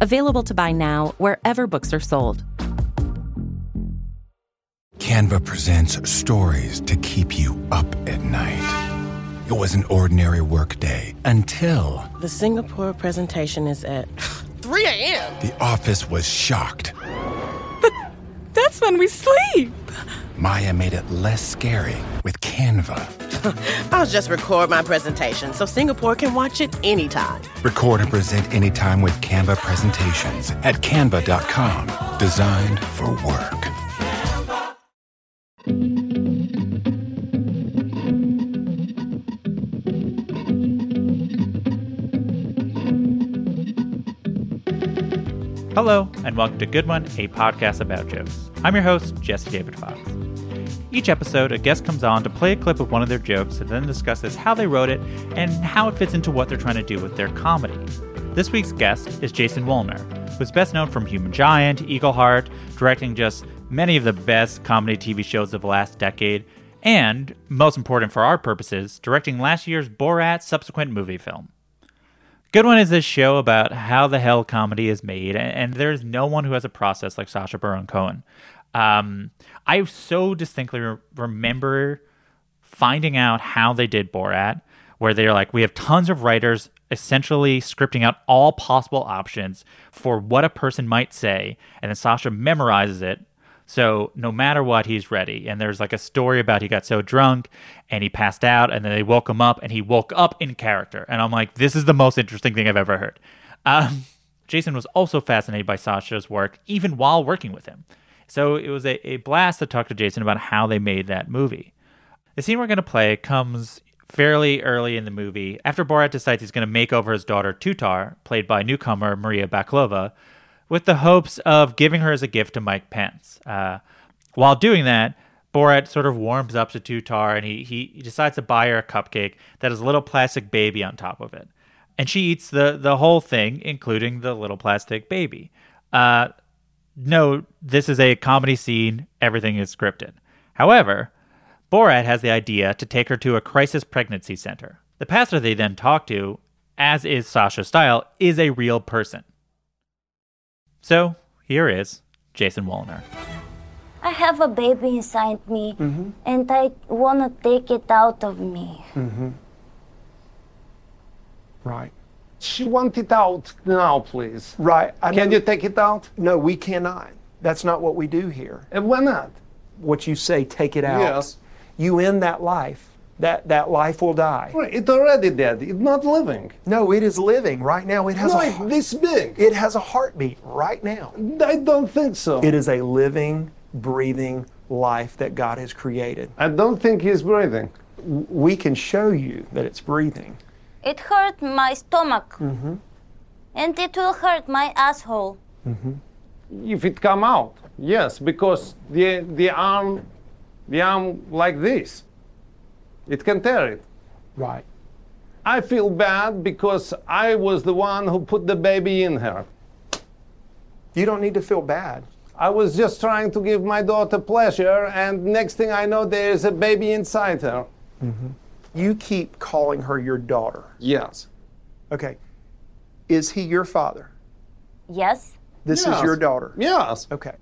Available to buy now wherever books are sold. Canva presents stories to keep you up at night. It was an ordinary workday until The Singapore presentation is at 3 a.m. the office was shocked. But that's when we sleep. Maya made it less scary with Canva. I'll just record my presentation so Singapore can watch it anytime. Record and present anytime with Canva presentations at canva.com. Designed for work. Hello, and welcome to Good One, a podcast about jokes. I'm your host, Jesse David Fox. Each episode, a guest comes on to play a clip of one of their jokes and then discusses how they wrote it and how it fits into what they're trying to do with their comedy. This week's guest is Jason Woliner, who's best known from Human Giant, Eagle Heart, directing just many of the best comedy TV shows of the last decade, and, most important for our purposes, directing last year's Borat subsequent movie film. Good One is this show about how the hell comedy is made, and there's no one who has a process like Sacha Baron Cohen. Um, I so distinctly re- remember finding out how they did Borat, where they're like, we have tons of writers essentially scripting out all possible options for what a person might say, and then Sacha memorizes it. So no matter what, he's ready. And there's like a story about he got so drunk and he passed out, and then they woke him up, and he woke up in character. And I'm like, this is the most interesting thing I've ever heard. Um, Jason was also fascinated by Sacha's work, even while working with him. So it was a, a blast to talk to Jason about how they made that movie. The scene we're going to play comes fairly early in the movie after Borat decides he's going to make over his daughter Tutar, played by newcomer Maria Bakalova, with the hopes of giving her as a gift to Mike Pence. Uh, while doing that, Borat sort of warms up to Tutar and he, he, decides to buy her a cupcake that has a little plastic baby on top of it. And she eats the, the whole thing, including the little plastic baby. Uh, no, this is a comedy scene. Everything is scripted. However, Borat has the idea to take her to a crisis pregnancy center. The pastor they then talk to, as is Sacha's style, is a real person. So here is Jason Woliner. I have a baby inside me, mm-hmm. and I want to take it out of me. Mm-hmm. Right. She want it out now, please. Right. I Can you take it out? No, we cannot. That's not what we do here. And why not? What you say, take it out. Yes. You end that life. That that life will die. Right, It already dead. It's not living. No, it is living right now. It has No, a this big. it has a heartbeat right now. I don't think so. It is a living, breathing life that God has created. I don't think he's breathing. We can show you that it's breathing. It hurt my stomach, mm-hmm. and it will hurt my asshole. Mm-hmm. If it come out, yes, because the the arm, the arm like this, it can tear it. Right. I feel bad because I was the one who put the baby in her. You don't need to feel bad. I was just trying to give my daughter pleasure, and next thing I know, there is a baby inside her. Mm-hmm. You keep calling her your daughter. Yes. Okay. Is he your father? Yes? This Yes. is your daughter. Yes. Okay.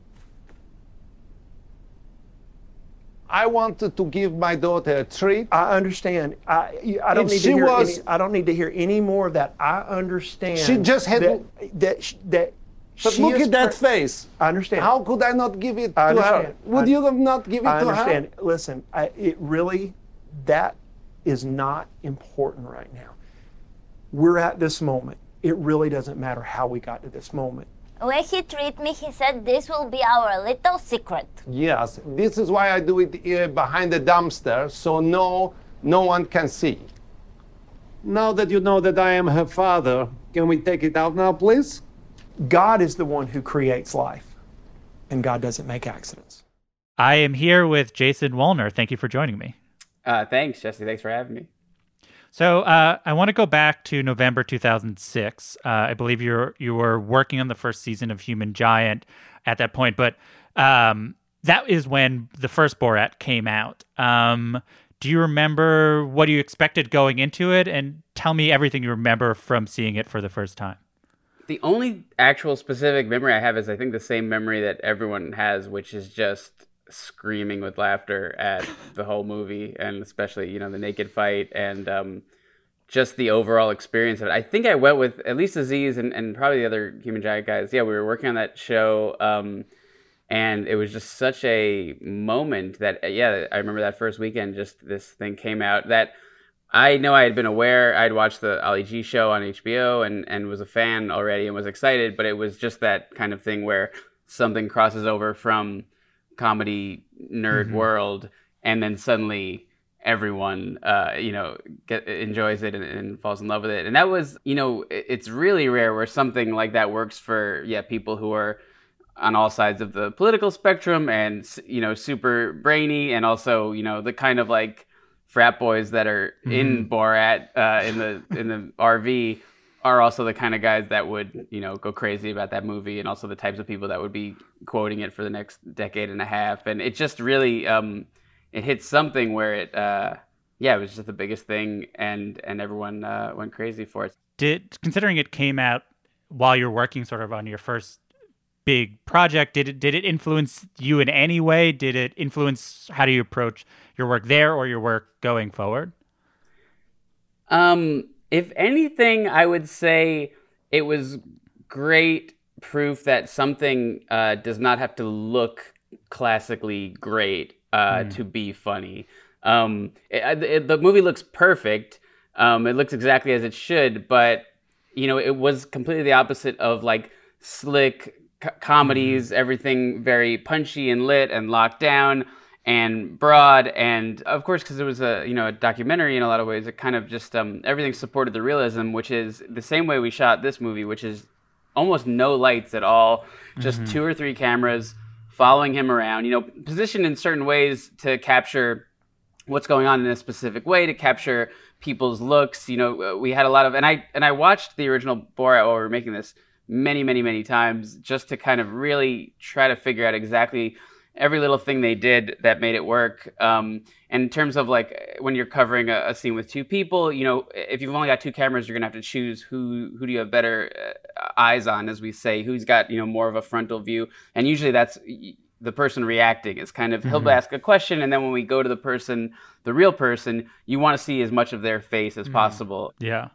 I wanted to give my daughter a treat. I understand. I, I don't If need she to hear was- any, I don't need to hear any more of that. I understand. She just had- that that, that But she look at that pre- face. I understand. How could I not give it I to her? Would I- you have not given it I to understand. her? Listen, I, it really that is not important right now. We're at this moment. It really doesn't matter how we got to this moment. When he treated me, he said this will be our little secret. Yes. This is why I do it uh, behind the dumpster, so no, no one can see. Now that you know that I am her father, can we take it out now, please? God is the one who creates life, and God doesn't make accidents. I am here with Jason Woliner. Thank you for joining me. Uh, thanks, Jesse. Thanks for having me. So uh, I want to go back to November 2006. Uh, I believe you're you were working on the first season of Human Giant at that point, but um, that is when the first Borat came out. Um, do you remember what you expected going into it, and tell me everything you remember from seeing it for the first time? The only actual specific memory I have is I think the same memory that everyone has, which is just screaming with laughter at the whole movie and especially you know the naked fight and um, just the overall experience of it. I think I went with at least Aziz and, and probably the other Human Giant guys. Yeah, we were working on that show. Um, and it was just such a moment that yeah i remember that first weekend just this thing came out that i know i had been aware i'd watched the ali g show on hbo and, and was a fan already and was excited but it was just that kind of thing where something crosses over from comedy nerd mm-hmm. world and then suddenly everyone uh, you know get, enjoys it and, and, falls in love with it and that was you know it's really rare where something like that works for yeah people who are on all sides of the political spectrum and you know super brainy and also you know the kind of like frat boys that are mm-hmm. in Borat uh, in the in the RV are also the kind of guys that would you know go crazy about that movie and also the types of people that would be quoting it for the next decade and a half and it just really um, it hit something where it uh, yeah it was just the biggest thing and and everyone uh, went crazy for it. Did considering it came out while you're working sort of on your first big project. Did it did it influence you in any way? Did it influence how do you approach your work there or your work going forward? Um, if anything, I would say it was great proof that something uh, does not have to look classically great uh, mm. to be funny. Um, it, it, the movie looks perfect. Um, it looks exactly as it should, but you know, it was completely the opposite of like slick comedies, mm-hmm. everything very punchy and lit and locked down and broad and of course because it was a you know a documentary in a lot of ways it kind of just um, everything supported the realism which is the same way we shot this movie which is almost no lights at all just mm-hmm. two or three cameras following him around you know positioned in certain ways to capture what's going on in a specific way to capture people's looks you know we had a lot of and i and i watched the original borat while we were making this many, many, many times just to kind of really try to figure out exactly every little thing they did that made it work. Um, and in terms of like when you're covering a, a, scene with two people, you know, if you've only got two cameras, you're gonna have to choose who who do you have better uh, eyes on, as we say, who's got you know more of a frontal view, and usually that's the person reacting is kind of he'll mm-hmm. ask a question and then when we go to the person the real person you want to see as much of their face as mm-hmm. possible yeah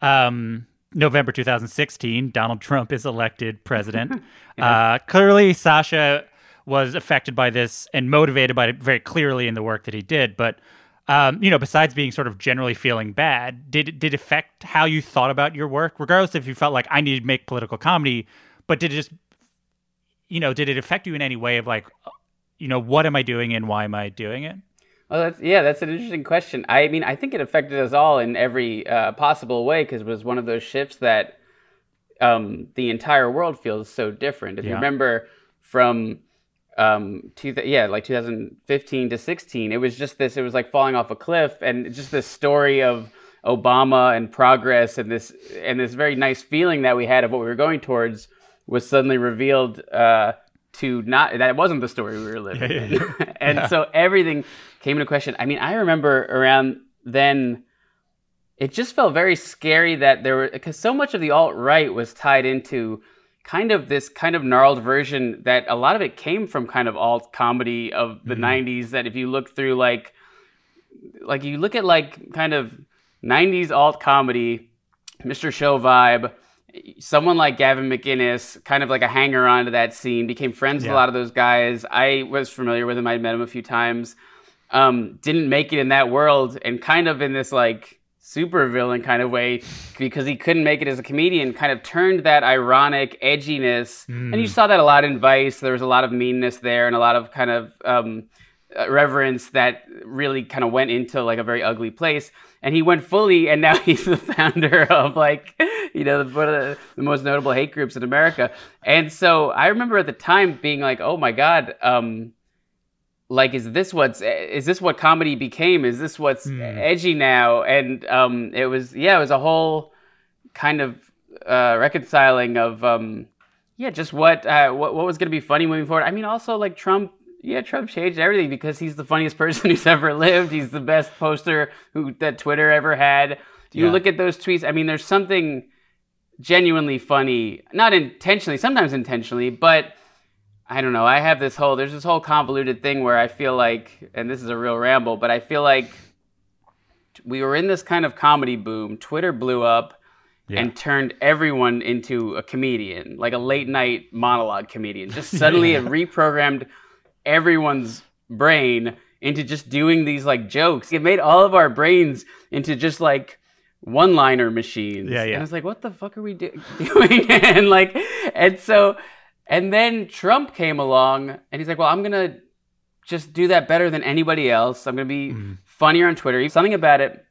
um November 2016, Donald Trump is elected president. yeah. uh, clearly, Sacha was affected by this and motivated by it very clearly in the work that he did. But um, you know, besides being sort of generally feeling bad, did it did affect how you thought about your work, regardless if you felt like I needed to make political comedy, but did it just, you know, did it affect you in any way of like, you know, what am I doing and why am I doing it? Well, that's yeah, that's an interesting question. I mean, I think it affected us all in every uh, possible way because it was one of those shifts that um, the entire world feels so different. If yeah. you remember from um, two, yeah, like 2015 to 16, it was just this. It was like falling off a cliff, and just this story of Obama and progress, and this and this very nice feeling that we had of what we were going towards was suddenly revealed. Uh, to not that wasn't the story we were living yeah, yeah, yeah. and so everything came into question. I mean, I remember around then, it just felt very scary that there were because so much of the alt right was tied into kind of this kind of gnarled version that a lot of it came from kind of alt comedy of the mm-hmm. 90s that if you look through like like you look at like kind of 90s alt comedy mr show vibe someone like Gavin McInnes kind of like a hanger on to that scene, became friends yeah. with a lot of those guys. I was familiar with him. I'd met him a few times. Um, didn't make it in that world, and kind of in this like super villain kind of way because he couldn't make it as a comedian. Kind of turned that ironic edginess, mm. and you saw that a lot in Vice. There was a lot of meanness there, and a lot of kind of um, uh, reverence that really kind of went into like a very ugly place. And he went fully, and now he's the founder of like, you know, one of the, the most notable hate groups in America. And so I remember at the time being like, oh my God, um, like is this what's is this what comedy became? Is this what's Hmm. edgy now? And um it was yeah it was a whole kind of uh reconciling of um yeah just what uh what, what was going to be funny moving forward. I mean also like trump yeah trump changed everything because he's the funniest person who's ever lived. He's the best poster who that twitter ever had. You Yeah. look at those tweets i mean there's something genuinely funny not intentionally sometimes intentionally but I don't know. I have this whole there's this whole convoluted thing where I feel like, and this is a real ramble, but I feel like we were in this kind of comedy boom. Twitter blew up Yeah. and turned everyone into a comedian, like a late night monologue comedian. Just suddenly it reprogrammed everyone's brain into just doing these like jokes. It made all of our brains into just like one liner machines. Yeah, yeah. And it's like, what the fuck are we do- doing? and like, and so, and then Trump came along and he's like, well, I'm going to just do that better than anybody else. I'm going to be mm-hmm. funnier on Twitter. Something about it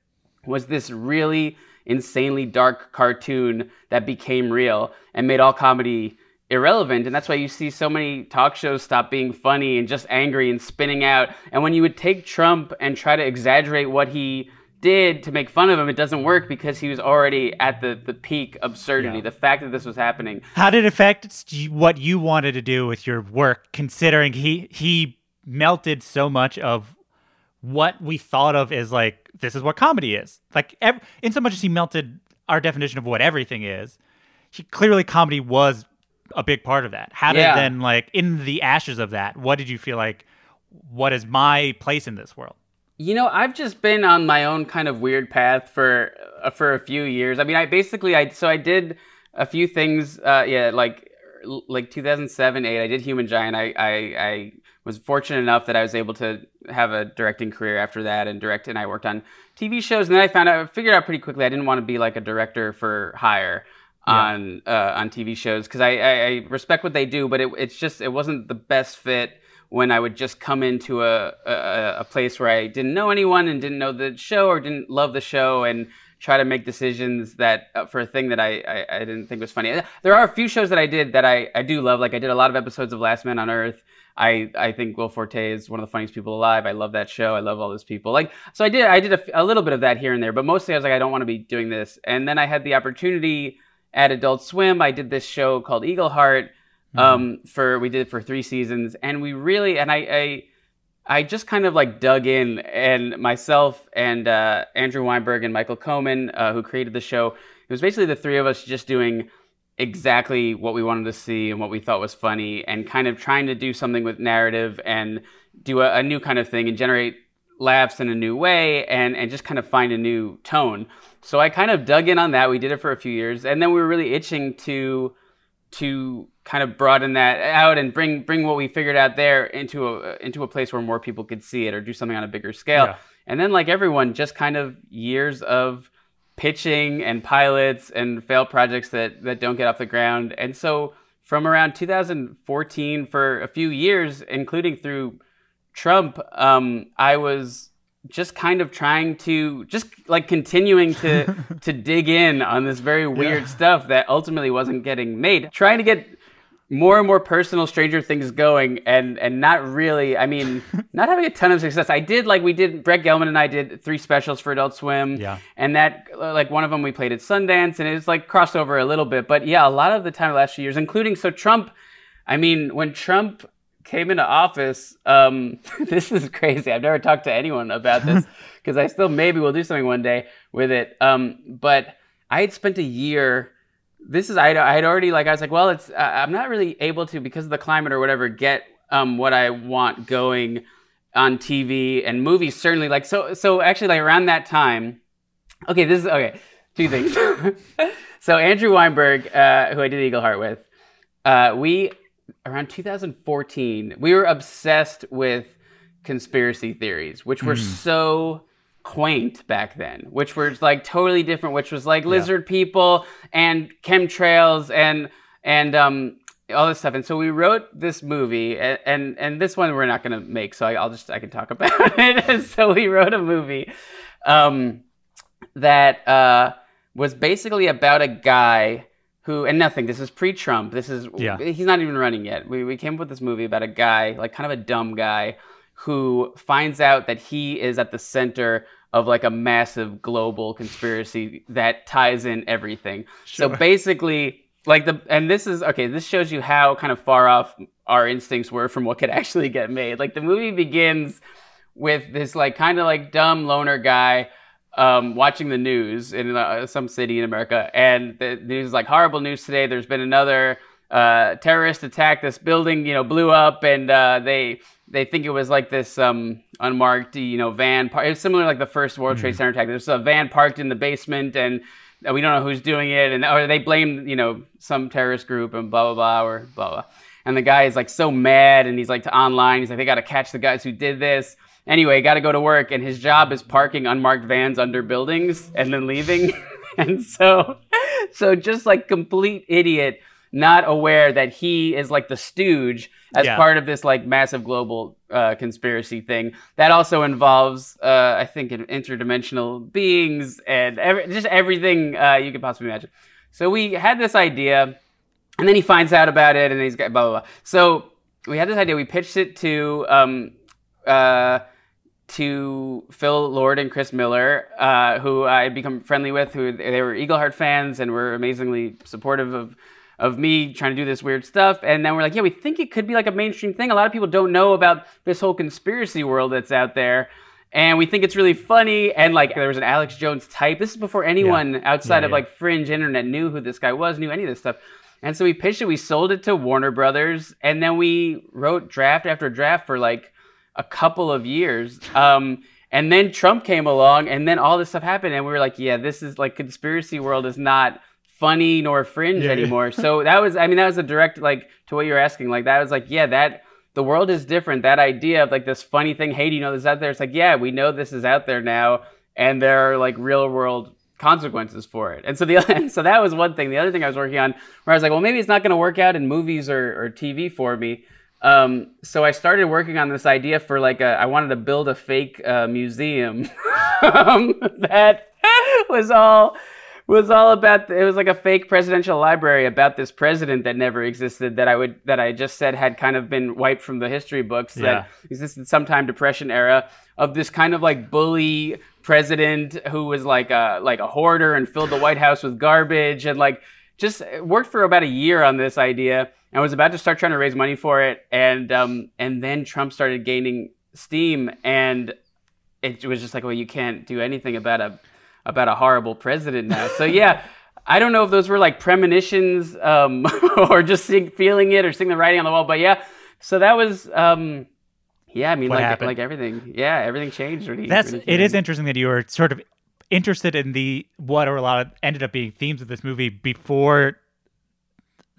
was this really insanely dark cartoon that became real and made all comedy irrelevant. And that's why you see so many talk shows stop being funny and just angry and spinning out. And when you would take Trump and try to exaggerate what he did to make fun of him, it doesn't work mm. because he was already at the, the peak absurdity. Yeah. The fact that this was happening. How did it affect what you wanted to do with your work, considering he he melted so much of what we thought of as like this is what comedy is. Like ev- in so much as he melted our definition of what everything is, he clearly comedy was a big part of that. How did Yeah. then like in the ashes of that, what did you feel like? What is my place in this world? You know, I've just been on my own kind of weird path for uh, for a few years. I mean, I basically I so I did a few things. Uh, yeah, like like 2007, eight. I did Human Giant. I, I I was fortunate enough that I was able to have a directing career after that and direct. And I worked on TV shows. And then I found out, I figured out pretty quickly, I didn't want to be like a director for hire on uh, on TV shows because I, I, I respect what they do, but it, it's just it wasn't the best fit when I would just come into a, a a place where I didn't know anyone and didn't know the show or didn't love the show and try to make decisions that uh, for a thing that I, I I didn't think was funny. There are a few shows that I did that I I do love. Like I did a lot of episodes of Last Man on Earth. I, I think Will Forte is one of the funniest people alive. I love that show. I love all those people. Like so, I did I did a, a little bit of that here and there, but mostly I was like, I don't want to be doing this. And then I had the opportunity at Adult Swim. I did this show called Eagle Heart. Um, for we did it for three seasons, and we really and I, I I just kind of like dug in, and myself and uh, Andrew Weinberg and Michael Koman, uh, who created the show, it was basically the three of us just doing exactly what we wanted to see and what we thought was funny, and kind of trying to do something with narrative and do a, a new kind of thing and generate laughs in a new way and and just kind of find a new tone. So I kind of dug in on that. We did it for a few years, and then we were really itching to to kind of broaden that out and bring bring what we figured out there into a into a place where more people could see it or do something on a bigger scale. Yeah. And then like everyone, just kind of years of pitching and pilots and failed projects that that don't get off the ground. And so from around 2014 for a few years, including through Trump, um, I was just kind of trying to just like continuing to to dig in on this very weird stuff that ultimately wasn't getting made trying to get more and more personal stranger things going and and not really i mean not having a ton of success. I did like we did brett gelman and i did three specials for adult swim. Yeah. and that like one of them we played at sundance and it's like crossed over a little bit. But yeah a lot of the time the last few years including so trump i mean when trump came into office um this is crazy. I've never talked to anyone about this because i still maybe will do something one day with it. Um but i had spent a year this is I I had already like I was like well it's uh, I'm not really able to because of the climate or whatever get um what I want going on TV and movies certainly like so so actually like around that time okay this is okay two things. So Andrew Weinberg uh, who I did Eagle Heart with uh, we around 2014 we were obsessed with conspiracy theories which were so quaint back then, which were like totally different, which was like lizard people and chemtrails and and um all this stuff. And so we wrote this movie, and and, and this one we're not going to make, so I, will just I can talk about it. so we wrote a movie um, that uh, was basically about a guy who and nothing. This is pre-Trump. This is Yeah. he's not even running yet. We we came up with this movie about a guy, like kind of a dumb guy, who finds out that he is at the center of like a massive global conspiracy that ties in everything. So basically, like the and this is okay. This shows you how kind of far off our instincts were from what could actually get made. Like the movie begins with this like kind of like dumb loner guy um, watching the news in uh, some city in America, and the news is like horrible news today. There's been another uh, terrorist attack. This building, you know, blew up, and uh, they they think it was like this um, unmarked, you know, van. Par- it's similar to like the first World Trade Center attack. There's a van parked in the basement, and uh, we don't know who's doing it, and or they blame you know some terrorist group and blah blah blah or blah blah. And the guy is like so mad, and he's like to online. He's like, they got to catch the guys who did this. Anyway, got to go to work, and his job is parking unmarked vans under buildings and then leaving. and so, so just like complete idiot, not aware that he is like the stooge as Yeah. part of this like massive global uh, conspiracy thing. That also involves, uh, I think, interdimensional beings and every, just everything uh, you could possibly imagine. So we had this idea, and then he finds out about it, and he's got blah blah blah. So we had this idea. We pitched it to um, uh, to Phil Lord and Chris Miller, uh, who I had become friendly with. Who they were Eagle Heart fans and were amazingly supportive of of me trying to do this weird stuff. And then we're like, yeah, we think it could be like a mainstream thing. A lot of people don't know about this whole conspiracy world that's out there. And we think it's really funny. And like, there was an Alex Jones type. This is before anyone outside Yeah, of yeah. like fringe internet knew who this guy was, knew any of this stuff. And so we pitched it, we sold it to Warner Brothers, and then we wrote draft after draft for like a couple of years. Um, and then Trump came along, and then all this stuff happened, and we were like, yeah, this is like conspiracy world is not funny nor fringe Yeah, yeah. anymore. so that was, I mean, that was a direct like to what you're asking. Like that was like, yeah, that the world is different. That idea of like this funny thing, hey, do you know this out there? It's like, yeah, we know this is out there now, and there are like real world consequences for it. And so the and so that was one thing. The other thing I was working on, where I was like, well, maybe it's not going to work out in movies or, or TV for me. Um, so I started working on this idea for like a, I wanted to build a fake uh, museum um, that was all was all about it was like a fake presidential library about this president that never existed that I would that I just said had kind of been wiped from the history books Yeah. that existed sometime depression era of this kind of like bully president who was like a like a hoarder and filled the White House with garbage and like just worked for about a year on this idea and was about to start trying to raise money for it and um and then Trump started gaining steam and it was just like well you can't do anything about a about a horrible president now so yeah I don't know if those were like premonitions um, or just seeing, feeling it or seeing the writing on the wall, but yeah. So that was, um, yeah. I mean, What like happened? like everything. Yeah, everything changed. He, That's he it is in. interesting that you were sort of interested in the what are a lot of ended up being themes of this movie before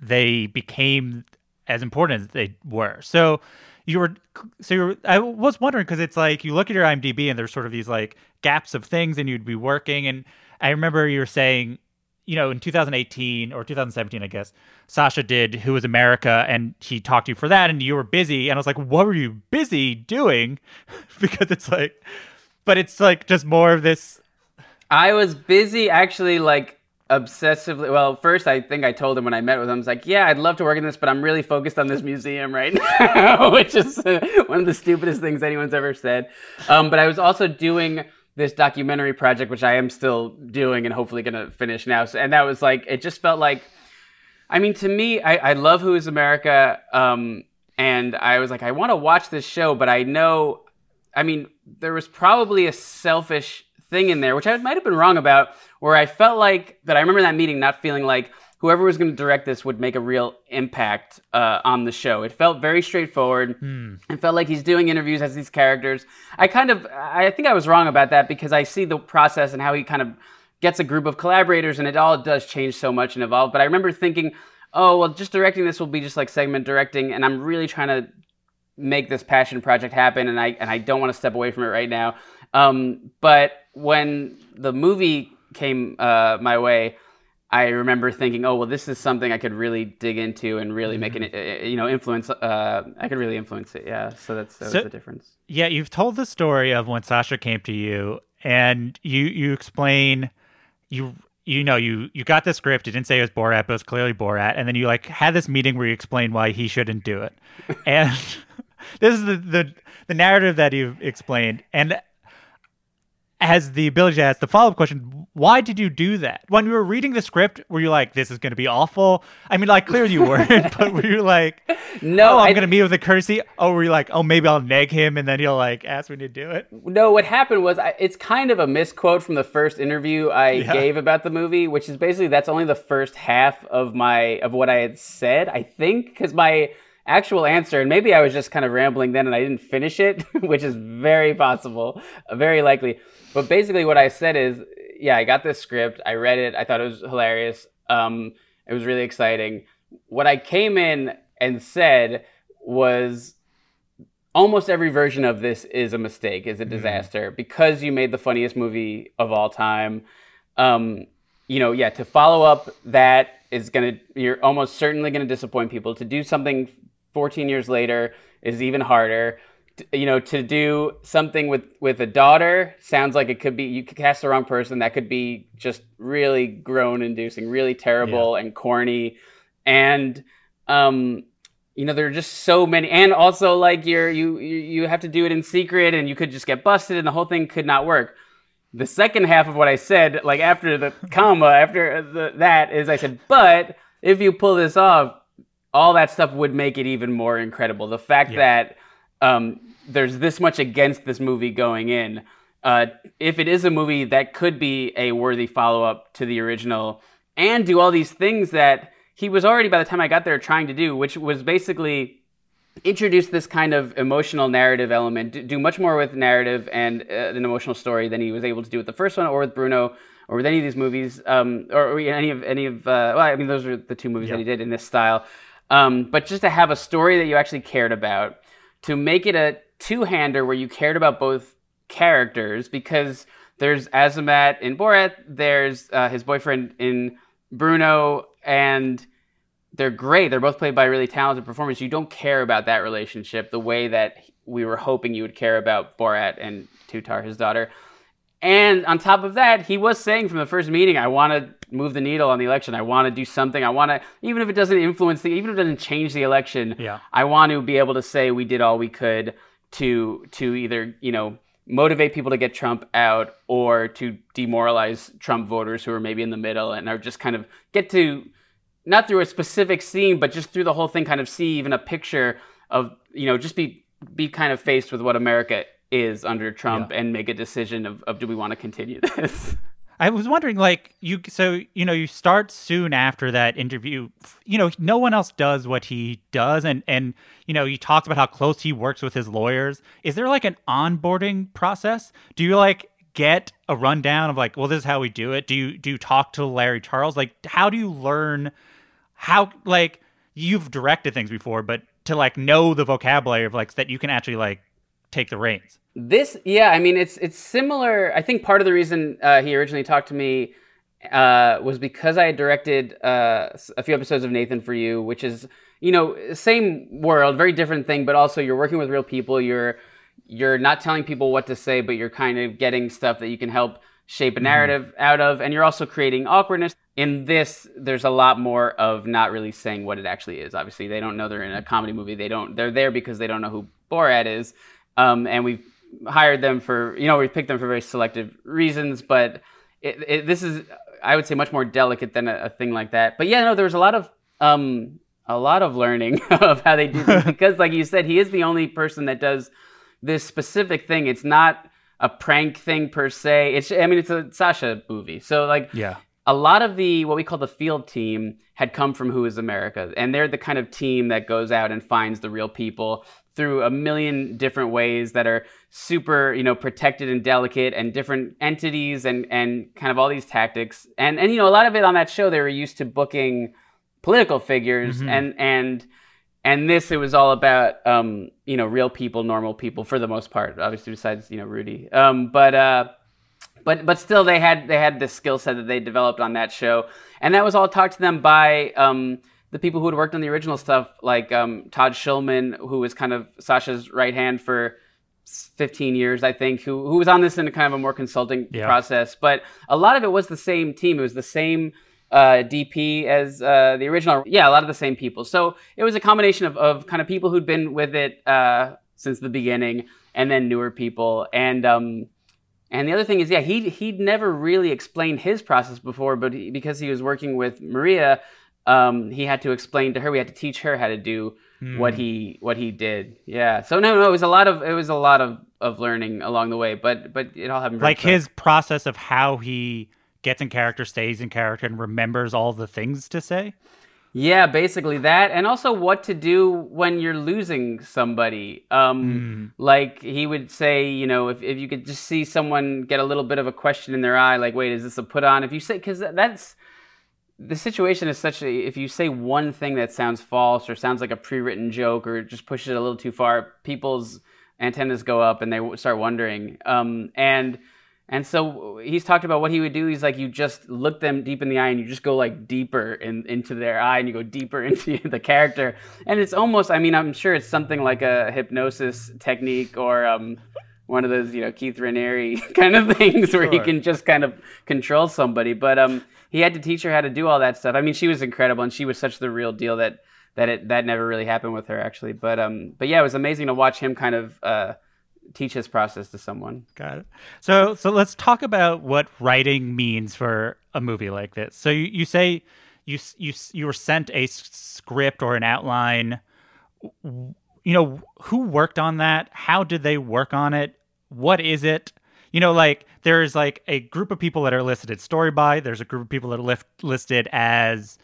they became as important as they were. So you were so you were, I was wondering because it's like you look at your IMDb and there's sort of these like gaps of things and you'd be working. And I remember you were saying you know in 2018 or 2017 I guess Sacha did Who Was America? And he talked to you for that and you were busy. And I was like what were you busy doing? Because it's like but it's like just more of this I was busy actually like obsessively. Well, first I think I told him when I met with him, I was like, yeah, I'd love to work in this, but I'm really focused on this museum right now, which is uh, one of the stupidest things anyone's ever said. Um, but I was also doing this documentary project, which I am still doing and hopefully going to finish now. So, and that was like, it just felt like, I mean, to me, I, I love Who is America. Um, and I was like, I want to watch this show, but I know, I mean, there was probably a selfish thing in there, which I might have been wrong about, where I felt like that I remember that meeting not feeling like whoever was going to direct this would make a real impact uh, on the show. It felt very straightforward. It felt like he's doing interviews as these characters. I kind of, I think I was wrong about that because I see the process and how he kind of gets a group of collaborators and it all does change so much and evolve. But I remember thinking, oh, well, just directing this will be just like segment directing. And I'm really trying to make this passion project happen and I and I don't want to step away from it right now. Um, but when the movie came uh, my way, I remember thinking, oh well, this is something I could really dig into and really make Mm-hmm. it, you know, influence. Uh, I could really influence it. Yeah, so that's that So- the difference. Yeah, you've told the story of when Sacha came to you, and you you explain you you know you you got the script. You didn't say it was Borat, but it was clearly Borat, and then you like had this meeting where you explained why he shouldn't do it, and this is the the the narrative that you've explained, and has the ability to ask the follow up question: Why did you do that? When you were reading the script, were you like, "This is going to be awful"? I mean, like clearly you weren't, but were you like, No, "Oh, I'm I- going to meet with a courtesy"? Oh, were you like, "Oh, maybe I'll neg him and then he'll like ask me to do it"? No, what happened was I, it's kind of a misquote from the first interview I Yeah. gave about the movie, which is basically that's only the first half of my of what I had said. I think because my actual answer, and maybe I was just kind of rambling then and I didn't finish it, which is very possible, very likely. But basically, what I said is, yeah, I got this script, I read it, I thought it was hilarious, um, it was really exciting. What I came in and said was almost every version of this is a mistake, is a disaster because you made the funniest movie of all time. Um, you know, yeah, to follow up that is gonna you're almost certainly gonna disappoint people. To do something 14 years later is even harder. You know, to do something with with a daughter sounds like it could be you could cast the wrong person. That could be just really groan inducing, really terrible and corny. And um, you know there are just so many and also like you're you you have to do it in secret and you could just get busted and the whole thing could not work the second half of what i said like after the comma after the, that is i said but if you pull this off all that stuff would make it even more incredible the fact that um, there's this much against this movie going in uh, if it is a movie that could be a worthy follow-up to the original and do all these things that he was already by the time I got there trying to do, which was basically introduce this kind of emotional narrative element, do, much more with narrative and uh, an emotional story than he was able to do with the first one or with Bruno or with any of these movies, um, or, or any of any of. Uh, well, I mean, those are the two movies that he did in this style. Um, but just to have a story that you actually cared about, to make it a two-hander where you cared about both characters, because there's Azamat in Borat, there's uh, his boyfriend in Bruno, and they're great. They're both played by really talented performers. You don't care about that relationship the way that we were hoping you would care about Borat and Tutar, his daughter. And on top of that, he was saying from the first meeting, I want to move the needle on the election. I want to do something. I want to, even if it doesn't influence the, even if it doesn't change the election, Yeah. I want to be able to say we did all we could to to either you know motivate people to get Trump out or to demoralize Trump voters who are maybe in the middle and are just kind of get to not through a specific scene, but just through the whole thing, kind of see even a picture of you know just be be kind of faced with what America is under Trump and make a decision of, of do we want to continue this. I was wondering, like, you, so, you know, you start soon after that interview. You know, no one else does what he does. And, and, you know, you talked about how close he works with his lawyers. Is there like an onboarding process? Do you like get a rundown of like, well, this is how we do it? Do you, do you talk to Larry Charles? Like, how do you learn how, like, you've directed things before, but to like know the vocabulary of like, that you can actually like take the reins? This, yeah, I mean, it's it's similar. I think part of the reason uh, he originally talked to me uh, was because I had directed uh, a few episodes of Nathan for You, which is you know same world, very different thing, but also you're working with real people. You're you're not telling people what to say, but you're kind of getting stuff that you can help shape a narrative out of, and you're also creating awkwardness. In this, there's a lot more of not really saying what it actually is. Obviously, they don't know they're in a comedy movie. They don't. They're there because they don't know who Borat is, um, and we've hired them for you know we picked them for very selective reasons. But it, it, this is, I would say, much more delicate than a, a thing like that. But yeah, no, there was a lot of um, a lot of learning of how they do this because, like you said, he is the only person that does this specific thing. It's not a prank thing per se. It's I mean it's a Sacha movie, so like Yeah. a lot of the what we call the field team had come from Who Is America, and they're the kind of team that goes out and finds the real people through a million different ways that are super, you know, protected and delicate, and different entities and and kind of all these tactics, and and you know a lot of it on that show they were used to booking political figures, and and and this it was all about um, you know real people, normal people for the most part, obviously besides you know Rudy, um, but. uh but but still they had they had the skill set that they developed on that show, and that was all taught to them by um, the people who had worked on the original stuff, like um, Todd Schulman, who was kind of Sacha's right hand for 15 years, I think, who who was on this in a kind of a more consulting Yeah. process. But a lot of it was the same team. It was the same uh, DP as uh, the original. Yeah, a lot of the same people. So it was a combination of, of kind of people who'd been with it uh, since the beginning, and then newer people. And um, and the other thing is, yeah, he he'd never really explained his process before, but he, because he was working with Maria, um, he had to explain to her. We had to teach her how to do what he what he did. Yeah. So no, no, it was a lot of it was a lot of of learning along the way, but but it all happened very like his process of how he gets in character, stays in character, and remembers all the things to say. Yeah, basically that, and also what to do when you're losing somebody. Um, Like he would say, you know, if, if you could just see someone get a little bit of a question in their eye, like, wait, is this a put on? If you say, because that's the situation is such a, if you say one thing that sounds false or sounds like a pre-written joke or just pushes it a little too far, people's antennas go up and they start wondering. Um, and and so he's talked about what he would do. He's like, you just look them deep in the eye and you just go like deeper in, into their eye and you go deeper into the character. And it's almost, I mean, I'm sure it's something like a hypnosis technique or um, one of those, you know, Keith Raniere kind of things where Sure. can just kind of control somebody. But um, he had to teach her how to do all that stuff. I mean, she was incredible and she was such the real deal that that it that never really happened with her actually. But um, but yeah, it was amazing to watch him kind of uh, teach his process to someone. Got it. So so let's talk about what writing means for a movie like this. So you, you say you you you were sent a script or an outline. You know who worked on that? How did they work on it? What is it? You know, like there's like a group of people that are listed as story by. There's a group of people that are lif- listed as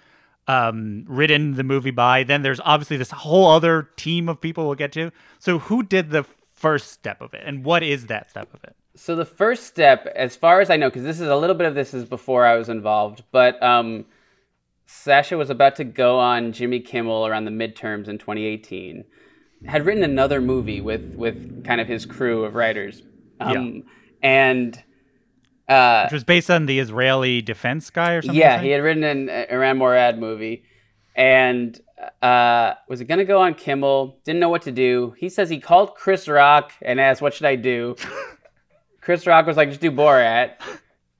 um written the movie by then there's obviously this whole other team of people we'll get to so who did the first step of it and what is that step of it So the first step, as far as I know, because this is a little bit of this is before I was involved, but um, Sacha was about to go on Jimmy Kimmel around the midterms in 2018. Had written another movie with with kind of his crew of writers, um, and uh, which was based on the Israeli defense guy or something. yeah, like he had written an Erran Morad movie, and uh, was it gonna go on Kimmel? Didn't know what to do. He says he called Chris Rock and asked, "What should I do?" Chris Rock was like, "Just do Borat,"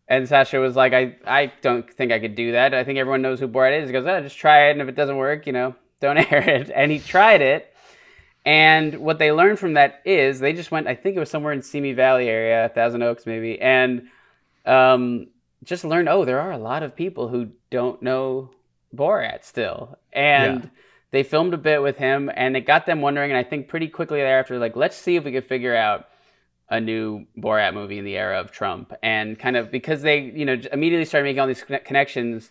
and Sacha was like, "I I don't think I could do that. I think everyone knows who Borat is." He goes, "Oh, just try it, and if it doesn't work, you know, don't air it." And he tried it. And what they learned from that is they just went, I think it was somewhere in Simi Valley area, Thousand Oaks maybe, and um, just learned, oh, there are a lot of people who don't know Borat still. And Yeah. they filmed a bit with him and it got them wondering. And I think pretty quickly thereafter, like, let's see if we could figure out a new Borat movie in the era of Trump. And kind of because they, you know, immediately started making all these connections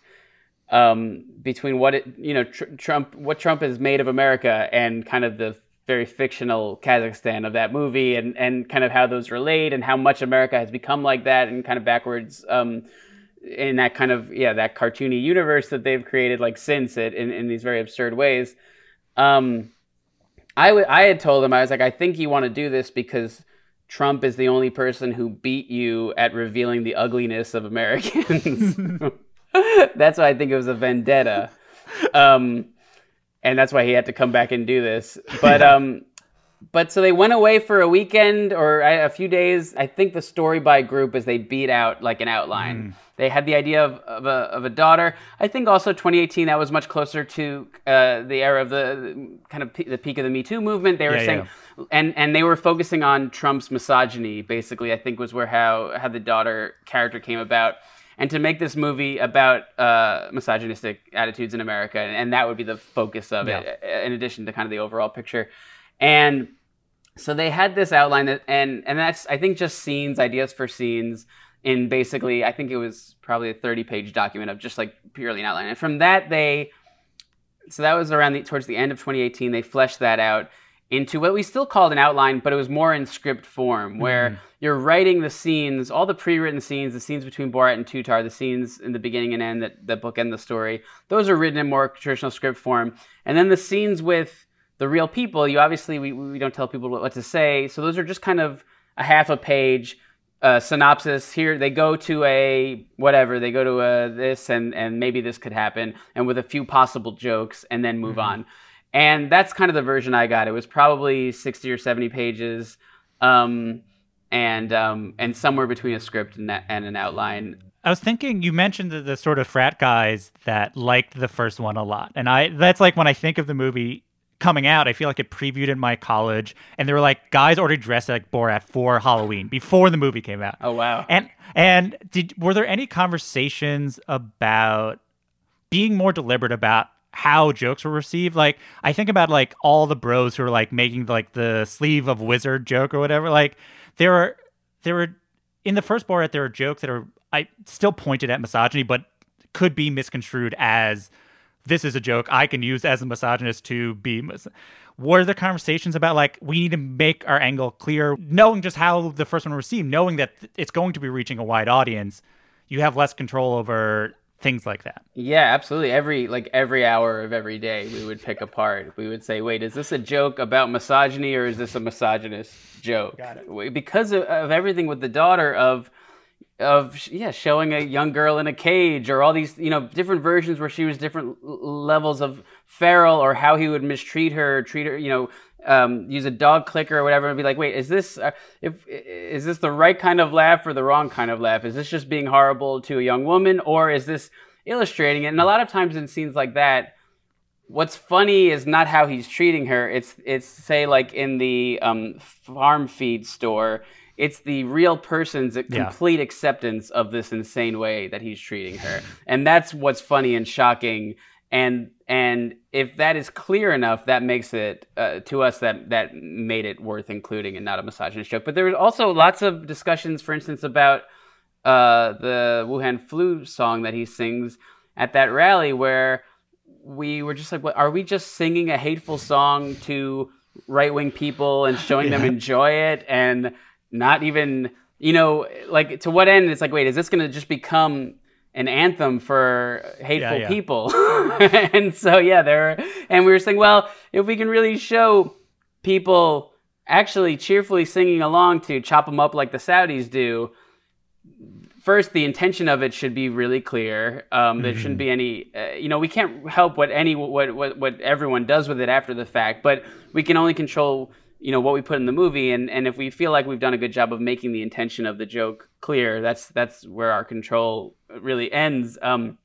um, between what it, you know, tr- Trump, what Trump has made of America and kind of the very fictional Kazakhstan of that movie and, and kind of how those relate and how much America has become like that and kind of backwards um, in that kind of, yeah, that cartoony universe that they've created like since it in, in these very absurd ways. Um, I, w- I had told him, I was like, I think you want to do this because Trump is the only person who beat you at revealing the ugliness of Americans. that's why I think it was a vendetta. Um, and that's why he had to come back and do this. But um, but so they went away for a weekend or a few days. I think the story by group is they beat out like an outline. They had the idea of, of, a, of a daughter. I think also 2018 that was much closer to uh, the era of the, kind of pe- the peak of the Me Too movement. They were Yeah, saying, and and they were focusing on Trump's misogyny. Basically, I think was where how how the daughter character came about. And to make this movie about uh, misogynistic attitudes in America, and, and that would be the focus of it, in addition to kind of the overall picture. And so they had this outline that, and and that's I think just scenes, ideas for scenes in basically I think it was probably a 30 page document of just like purely an outline. And from that they so that was around the towards the end of 2018 they fleshed that out into what we still called an outline, but it was more in script form where mm-hmm. you're writing the scenes, all the pre-written scenes, the scenes between Borat and Tutar, the scenes in the beginning and end that, that bookend the story. Those are written in more traditional script form. And then the scenes with the real people, you obviously we, we don't tell people what to say. So those are just kind of a half a page uh, synopsis here they go to a whatever they go to a this and and maybe this could happen and with a few possible jokes and then move mm-hmm. on and that's kind of the version i got. It was probably 60 or 70 pages um, and um, and somewhere between a script and, that, and an outline. I was thinking you mentioned the, the sort of frat guys that liked the first one a lot, and I that's like when I think of the movie coming out, I feel like it previewed in my college, and there were like guys already dressed like Borat for Halloween before the movie came out. oh wow. And and did were there any conversations about being more deliberate about how jokes were received? Like I think about like all the bros who are like making like the sleeve of wizard joke or whatever. Like there were there were in the first Borat there are jokes that are I still pointed at misogyny, but could be misconstrued as this is a joke I can use as a misogynist to be. Mis- were there conversations about like we need to make our angle clear, knowing just how the first one received, knowing that it's going to be reaching a wide audience, you have less control over things like that. Yeah, absolutely. Every like every hour of every day, we would pick apart. We would say, "Wait, is this a joke about misogyny or is this a misogynist joke?" Got it. Because of, of everything with the daughter of of yeah, showing a young girl in a cage or all these you know different versions where she was different levels of feral or how he would mistreat her, treat her, you know. Um, use a dog clicker or whatever, and be like, "Wait, is this uh, if is this the right kind of laugh or the wrong kind of laugh? Is this just being horrible to a young woman, or is this illustrating it?" And a lot of times in scenes like that, what's funny is not how he's treating her. It's it's say like in the um, farm feed store. It's the real person's complete acceptance of this insane way that he's treating her, and that's what's funny and shocking. And and if that is clear enough, that makes it uh, to us that that made it worth including and not a misogynist joke. But there was also lots of discussions, for instance, about uh, the Wuhan flu song that he sings at that rally, where we were just like, what, are we just singing a hateful song to right wing people and showing them enjoy it and not even, you know, like to what end? It's like, wait, is this going to just become an anthem for hateful yeah. people? and so, yeah, there, and we were saying, well, if we can really show people actually cheerfully singing along to chop them up like the Saudis do, first the intention of it should be really clear um, there shouldn't be any uh, you know we can't help what any what, what what everyone does with it after the fact but we can only control you know what we put in the movie and and if we feel like we've done a good job of making the intention of the joke clear that's that's where our control really ends. Um,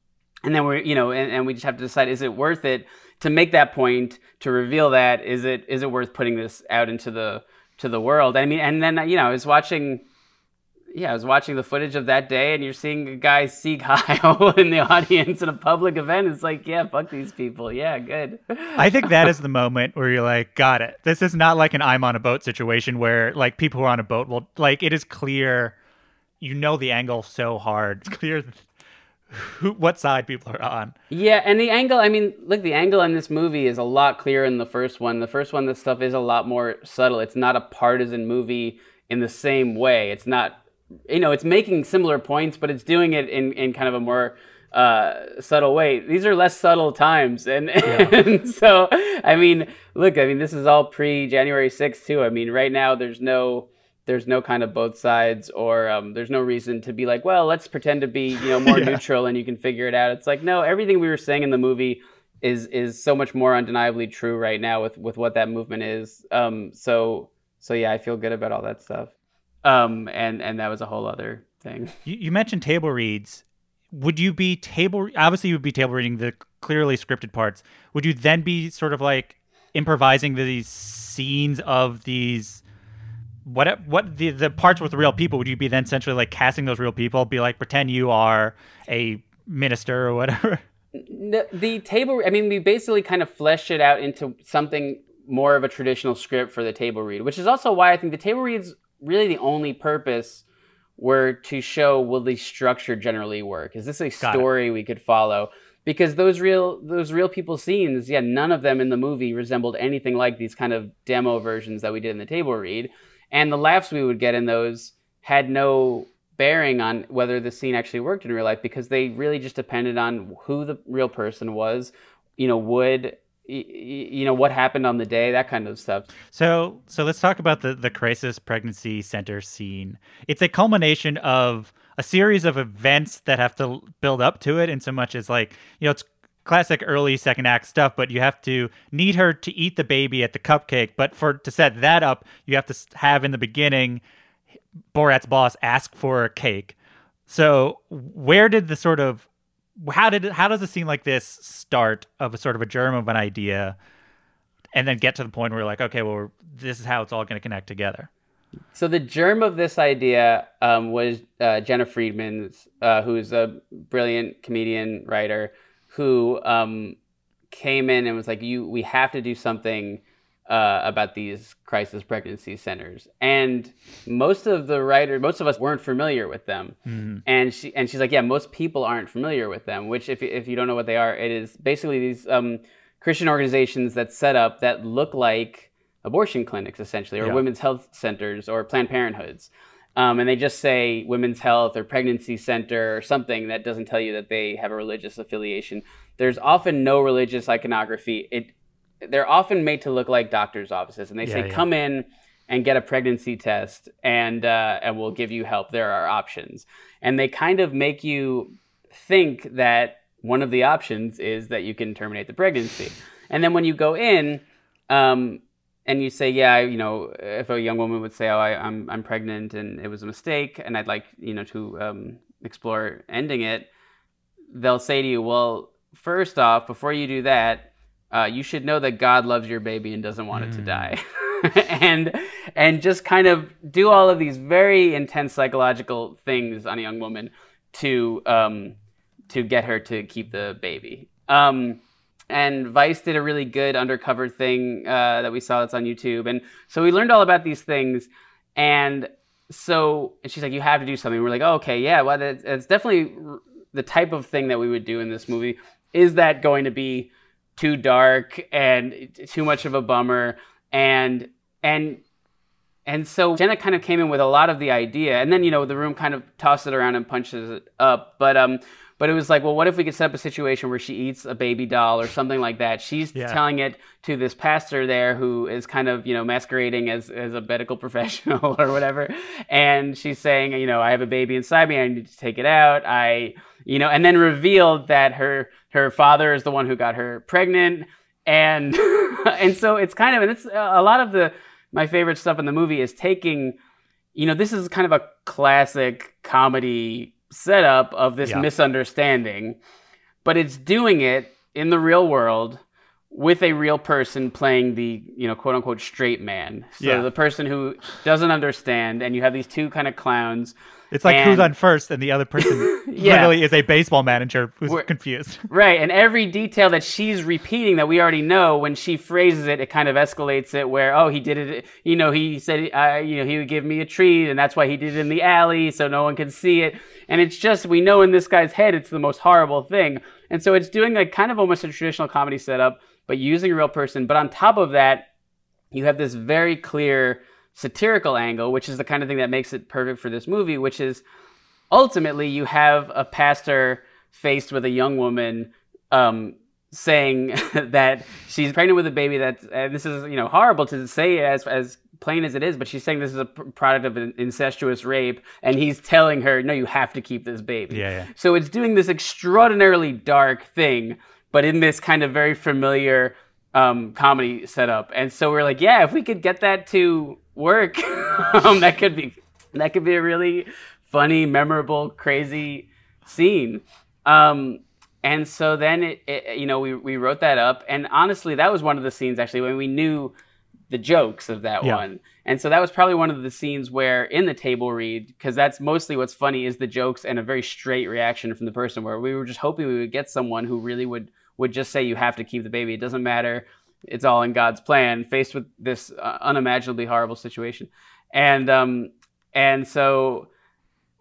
and then we're you know and, and we just have to decide is it worth it to make that point to reveal that? Is it is it worth putting this out into the to the world? I mean and then you know i was watching yeah, I was watching the footage of that day, and you're seeing a guy Sieg Heil in the audience in a public event. It's like, yeah, fuck these people. Yeah, good. I think that is the moment where you're like, got it. This is not like an I'm on a boat situation where like people who are on a boat will like it is clear you know the angle so hard. It's clear who, what side people are on. Yeah, and the angle, I mean, look, the angle in this movie is a lot clearer in the first one. The first one, the stuff is a lot more subtle. It's not a partisan movie in the same way. It's not you know, it's making similar points, but it's doing it in, in kind of a more uh, subtle way. These are less subtle times, and, and so I mean, look, I mean, this is all pre January sixth too. I mean, right now there's no there's no kind of both sides, or um, there's no reason to be like, well, let's pretend to be you know more Yeah. neutral, and you can figure it out. It's like no, everything we were saying in the movie is is so much more undeniably true right now with with what that movement is. Um, so so yeah, I feel good about all that stuff. Um, and and that was a whole other thing. You, you mentioned table reads. Would you be table? Obviously, you would be table reading the clearly scripted parts. Would you then be sort of like improvising these scenes of these? What what the the parts with real people? Would you be then essentially like casting those real people? Be like pretend you are a minister or whatever. The, the table, I mean, we basically kind of fleshed it out into something more of a traditional script for the table read, which is also why I think the table reads really the only purpose were to show will the structure generally work? Is this a Got it. story we could follow? Because those real those real people scenes, yeah, none of them in the movie resembled anything like these kind of demo versions that we did in the table read, and the laughs we would get in those had no bearing on whether the scene actually worked in real life because they really just depended on who the real person was. You know, would you know what happened on the day, that kind of stuff. So, so let's talk about the the crisis pregnancy center scene. It's a culmination of a series of events that have to build up to it, in so much as like you know it's classic early second act stuff, but you have to need her to eat the baby at the cupcake. But for to set that up, you have to have in the beginning Borat's boss ask for a cake. So, where did the sort of how did how does a scene like this start of a sort of a germ of an idea and then get to the point where you're like okay well this is how it's all going to connect together? So the germ of this idea um, was uh, Jena Friedman's, uh, who's a brilliant comedian writer, who um, came in and was like, "You, we have to do something uh, about these crisis pregnancy centers." And most of the writer, most of us weren't familiar with them. And she and she's like, "Yeah, most people aren't familiar with them." Which, if if you don't know what they are, it is basically these um, Christian organizations that set up that look like abortion clinics essentially or Yeah. women's health centers or planned parenthoods um, and they just say women's health or pregnancy center or something that doesn't tell you that they have a religious affiliation there's often no religious iconography it they're often made to look like doctors offices and they say yeah. come in and get a pregnancy test and uh, and we'll give you help. There are options. And they kind of make you think that one of the options is that you can terminate the pregnancy. And then when you go in um, and you say, yeah, you know, if a young woman would say, oh, I, I'm I'm pregnant and it was a mistake, and I'd like you know to um, explore ending it, they'll say to you, well, first off, before you do that, uh, you should know that God loves your baby and doesn't want it to die, and and just kind of do all of these very intense psychological things on a young woman to um, to get her to keep the baby. Um, and Vice did a really good undercover thing uh, that we saw that's on YouTube, and so we learned all about these things, and so and she's like, "You have to do something." We're like, oh, "Okay, yeah, well, that's, that's definitely r- the type of thing that we would do in this movie. Is that going to be too dark and too much of a bummer?" And and and so Jena kind of came in with a lot of the idea, and then you know the room kind of tossed it around and punches it up. But um, but it was like, well, what if we could set up a situation where she eats a baby doll or something like that? She's Yeah. telling it to this pastor there who is kind of you know masquerading as as a medical professional or whatever, and she's saying, you know, I have a baby inside me, I need to take it out. I you know, and then revealed that her her father is the one who got her pregnant, and and so it's kind of and it's a lot of the my favorite stuff in the movie is taking you know this is kind of a classic comedy setup of this Yeah. misunderstanding but it's doing it in the real world with a real person playing the you know quote unquote straight man so Yeah. the person who doesn't understand and you have these two kind of clowns it's like who's on first and the other person Yeah. literally is a baseball manager who's We're- confused Right, and every detail that she's repeating that we already know, when she phrases it, it kind of escalates it. Where oh, he did it. You know, he said, uh, you know, he would give me a treat, and that's why he did it in the alley, so no one could see it. And it's just we know in this guy's head, it's the most horrible thing. And so it's doing like kind of almost a traditional comedy setup, but using a real person. But on top of that, you have this very clear satirical angle, which is the kind of thing that makes it perfect for this movie, which is ultimately you have a pastor faced with a young woman um, saying that she's pregnant with a baby that and this is you know horrible to say as as plain as it is but she's saying this is a pr- product of an incestuous rape and he's telling her no you have to keep this baby Yeah, yeah. so it's doing this extraordinarily dark thing but in this kind of very familiar um, comedy setup and so we're like yeah if we could get that to work. Um, that could be that could be a really funny memorable crazy scene. Um, and so then it, it, you know we, we wrote that up. And honestly that was one of the scenes actually when we knew the jokes of that Yeah. one. And so that was probably one of the scenes where in the table read because that's mostly what's funny is the jokes and a very straight reaction from the person where we were just hoping we would get someone who really would would just say you have to keep the baby. It doesn't matter it's all in god's plan faced with this uh, unimaginably horrible situation. And um and so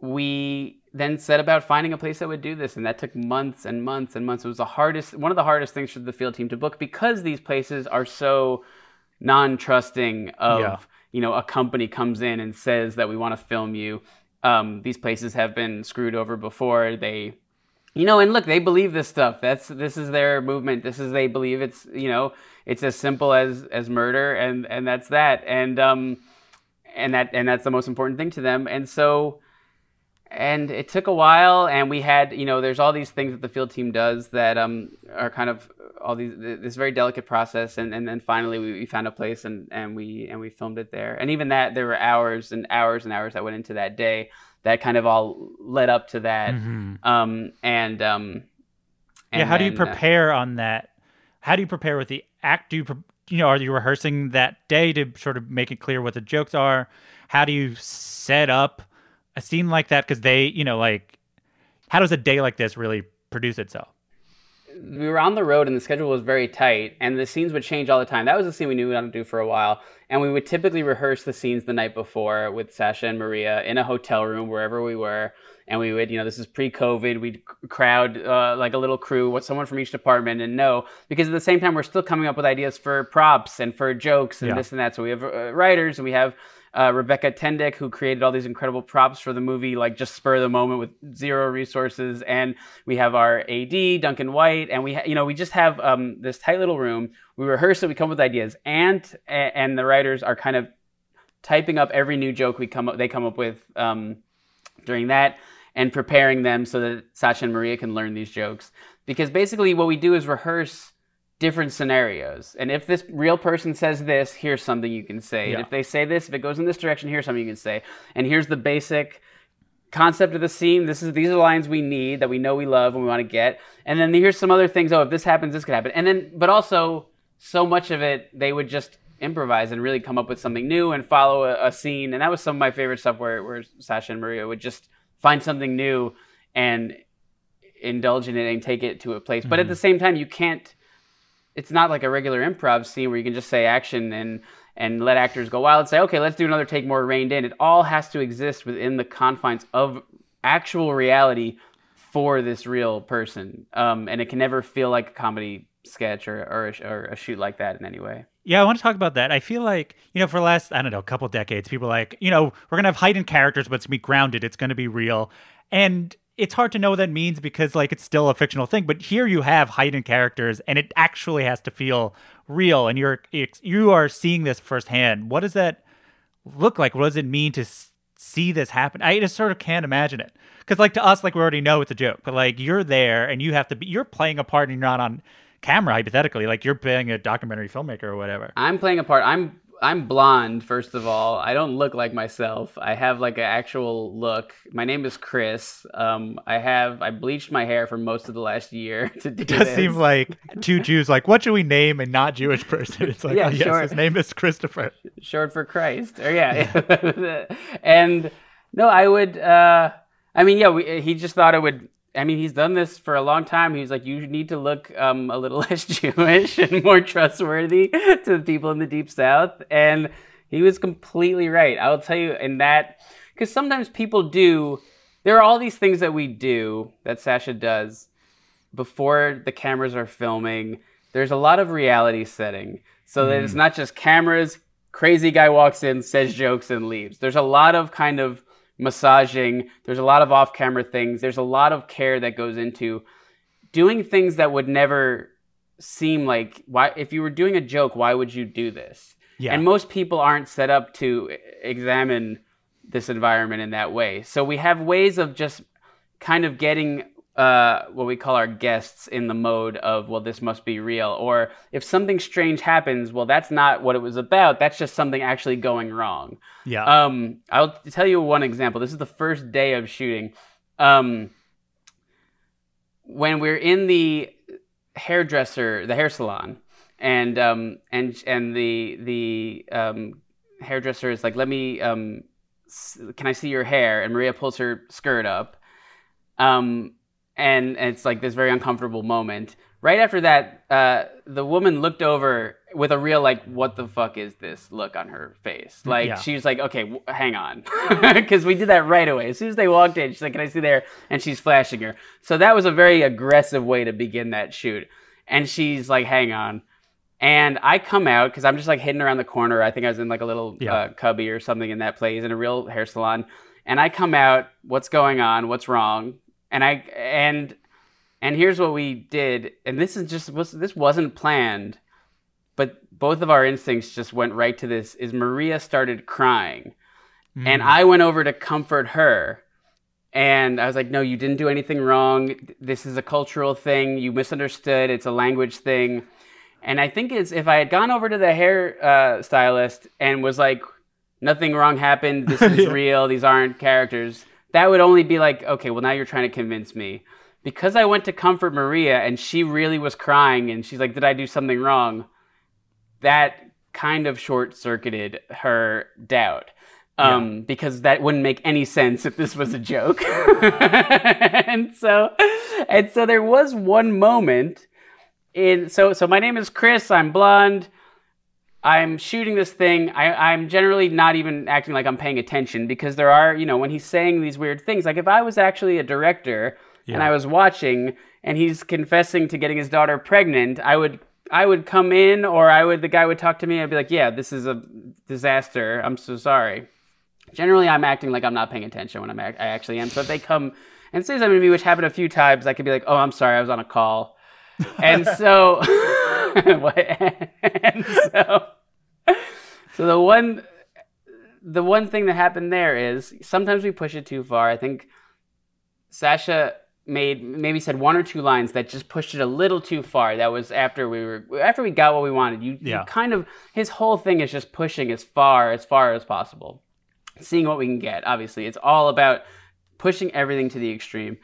we then set about finding a place that would do this and that took months and months and months. It was the hardest one of the hardest things for the field team to book because these places are so non-trusting of Yeah. you know a company comes in and says that we want to film you. Um, these places have been screwed over before. They you know, and look, they believe this stuff. That's this is their movement. This is they believe it's you know it's as simple as as murder, and and that's that, and um, and that and that's the most important thing to them. And so, and it took a while, and we had you know there's all these things that the field team does that um are kind of all these this very delicate process, and and then finally we, we found a place and and we and we filmed it there, and even that there were hours and hours and hours that went into that day that kind of all led up to that. Mm-hmm. Um, and um, yeah, and how do you then, uh, prepare on that? How do you prepare with the act? Do you, pre- you know, are you rehearsing that day to sort of make it clear what the jokes are? How do you set up a scene like that? Because they, you know, like, how does a day like this really produce itself? we were on the road and the schedule was very tight and the scenes would change all the time. That was a scene we knew we wanted to do for a while. And we would typically rehearse the scenes the night before with Sacha and Maria in a hotel room wherever we were. And we would, you know, this is pre-COVID. We'd crowd uh, like a little crew, what someone from each department, and know because at the same time we're still coming up with ideas for props and for jokes and Yeah. this and that. So we have uh, writers and we have uh, Rebecca Tendick, who created all these incredible props for the movie, like just spur of the moment with zero resources. And we have our AD, Duncan White, and we, ha- you know, we just have um, this tight little room. We rehearse it, we come up with ideas, and and the writers are kind of typing up every new joke we come up, they come up with um, during that, and preparing them so that Sacha and Maria can learn these jokes. Because basically, what we do is rehearse different scenarios. And if this real person says this, here's something you can say. Yeah. And if they say this, if it goes in this direction, here's something you can say. And here's the basic concept of the scene. This is these are the lines we need that we know we love and we want to get. And then here's some other things. Oh, if this happens, this could happen. And then, but also, so much of it they would just improvise and really come up with something new and follow a, a scene. And that was some of my favorite stuff where where Sacha and Maria would just find something new and indulge in it and take it to a place. But at mm-hmm. the same time, you can't. It's not like a regular improv scene where you can just say action and and let actors go wild and say, okay, let's do another take more reined in. It all has to exist within the confines of actual reality for this real person, um, and it can never feel like a comedy sketch or or a, or a shoot like that in any way. Yeah, I want to talk about that. I feel like, you know, for the last, I don't know, a couple decades, people like, you know, we're going to have heightened characters, but it's going to be grounded. It's going to be real. And it's hard to know what that means because, like, it's still a fictional thing. But here you have heightened characters and it actually has to feel real. And you're, you are seeing this firsthand. What does that look like? What does it mean to see this happen? I just sort of can't imagine it. Because, like, to us, like, we already know it's a joke. But, like, you're there and you have to be, you're playing a part and you're not on camera, hypothetically. Like, you're being a documentary filmmaker or whatever. I'm playing a part. I'm I'm blonde, first of all. I don't look like myself. I have like an actual look. My name is Chris. Um, I have I bleached my hair for most of the last year to do It does this. seem like two Jews. Like, what should we name a not Jewish person? It's like, Yeah, oh, yes, sure. his name is Christopher. short for Christ. Or yeah, and no, I would. Uh, I mean, yeah, we, he just thought it would. I mean, he's done this for a long time. He was like, you need to look um, a little less Jewish and more trustworthy to the people in the Deep South, and he was completely right. I'll tell you, in that, because sometimes people do. There are all these things that we do that Sacha does before the cameras are filming, there's a lot of reality setting. So that it's not just cameras, crazy guy walks in, says jokes, and leaves. There's a lot of kind of massaging, there's a lot of off camera things, there's a lot of care that goes into doing things that would never seem like why if you were doing a joke why would you do this? Yeah. and most people aren't set up to examine this environment in that way. So we have ways of just kind of getting uh, what we call our guests in the mode of well this must be real or if something strange happens well that's not what it was about that's just something actually going wrong Yeah. um, I'll tell you one example. This is the first day of shooting. Um, when we're in the hairdresser, the hair salon, and um, and and the the um, hairdresser is like, "Let me, um, can I see your hair?" And Maria pulls her skirt up, um, and, and it's like this very uncomfortable moment. Right after that, uh, the woman looked over with a real like, "What the fuck is this?" look on her face. Like Yeah. she was like, "Okay, w- hang on," because we did that right away. As soon as they walked in, she's like, "Can I see there?" And she's flashing her. So that was a very aggressive way to begin that shoot. And she's like, "Hang on." And I come out because I'm just like hidden around the corner. I think I was in like a little Yeah. uh, cubby or something in that place in a real hair salon. And I come out, what's going on? What's wrong? And I and And here's what we did, and this is just was this wasn't planned, but both of our instincts just went right to this. Is Maria started crying, and I went over to comfort her, and I was like, "No, you didn't do anything wrong. This is a cultural thing. You misunderstood. It's a language thing." And I think it's if I had gone over to the hair uh, stylist and was like, "Nothing wrong happened. This is real. These aren't characters." That would only be like, "Okay, well now you're trying to convince me." Because I went to comfort Maria and she really was crying and she's like, "Did I do something wrong?" That kind of short circuited her doubt. Um, because that wouldn't make any sense if this was a joke. and so and so there was one moment in so so my name is Chris, I'm blonde. I'm shooting this thing. I, I'm generally not even acting like I'm paying attention because there are, you know, when he's saying these weird things, like if I was actually a director and I was watching and he's confessing to getting his daughter pregnant, I would I would come in or I would the guy would talk to me. I'd be like, yeah, this is a disaster. I'm so sorry. Generally, I'm acting like I'm not paying attention when I'm act- I actually am. So if they come and say something to me, which happened a few times, I could be like, oh, I'm sorry, I was on a call. And so, and so, so the one, the one thing that happened there is sometimes we push it too far. I think Sacha made maybe said one or two lines that just pushed it a little too far. That was after we were after we got what we wanted. You, you kind of his whole thing is just pushing as far as far as possible, seeing what we can get. Obviously, it's all about pushing everything to the extreme,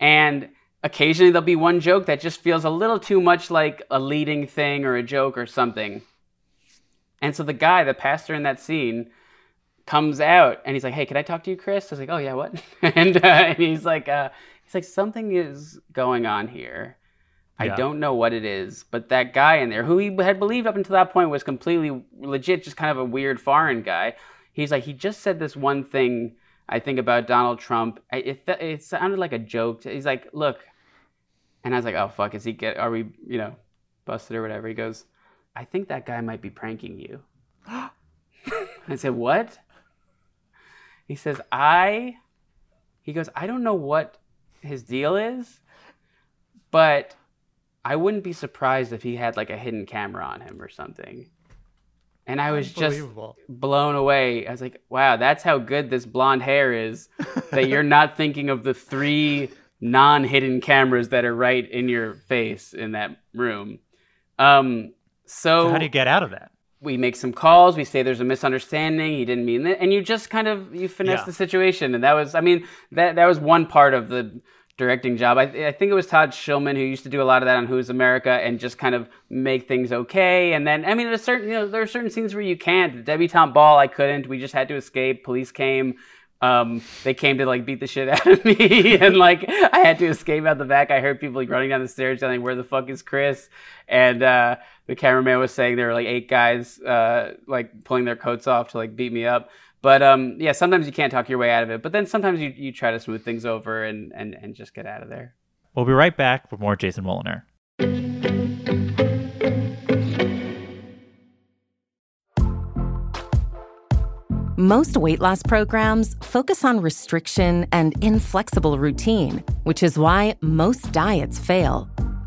and occasionally there'll be one joke that just feels a little too much like a leading thing or a joke or something. And so the guy, the pastor in that scene, comes out and he's like, "Hey, can I talk to you, Chris?" I was like, "Oh yeah, what?" and, uh, and he's like, uh, "He's like, something is going on here. I Yeah. don't know what it is, but that guy in there, who he had believed up until that point was completely legit, just kind of a weird foreign guy. He's like, he just said this one thing. I think about Donald Trump. I- It it sounded like a joke. He's like, look." And I was like, "Oh fuck, is he get? Are we, you know, busted or whatever?" He goes, "I think that guy might be pranking you." I said, "What?" He says, "I." He goes, "I don't know what his deal is, but I wouldn't be surprised if he had like a hidden camera on him or something." And I was just blown away. I was like, "Wow, that's how good this blonde hair is that you're not thinking of the three non-hidden cameras that are right in your face in that room." Um, So how do you get out of that? we make some calls. We say there's a misunderstanding. He didn't mean that, and you just kind of you finesse Yeah. the situation. And that was, I mean, that that was one part of the directing job. I, I think it was Todd Schulman who used to do a lot of that on Who's America and just kind of make things okay. And then, I mean, there's certain, you know, there are certain scenes where you can't. The debutante ball, I couldn't. We just had to escape. Police came. Um, they came to like beat the shit out of me, and like I had to escape out the back. I heard people like running down the stairs, telling "Where the fuck is Chris?" And uh, the cameraman was saying there were like eight guys uh, like pulling their coats off to like beat me up. But um, yeah, sometimes you can't talk your way out of it. But then sometimes you, you try to smooth things over and, and, and just get out of there. We'll be right back with more Jason Woliner. Most weight loss programs focus on restriction and inflexible routine, which is why most diets fail.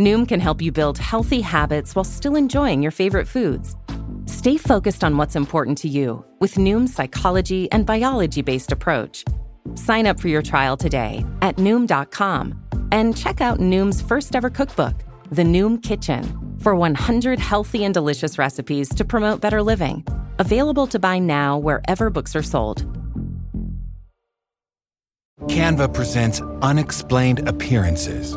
Noom can help you build healthy habits while still enjoying your favorite foods. Stay focused on what's important to you with Noom's psychology and biology based approach. Sign up for your trial today at Noom.com and check out Noom's first ever cookbook, The Noom Kitchen, for 100 healthy and delicious recipes to promote better living. Available to buy now wherever books are sold. Canva presents unexplained appearances.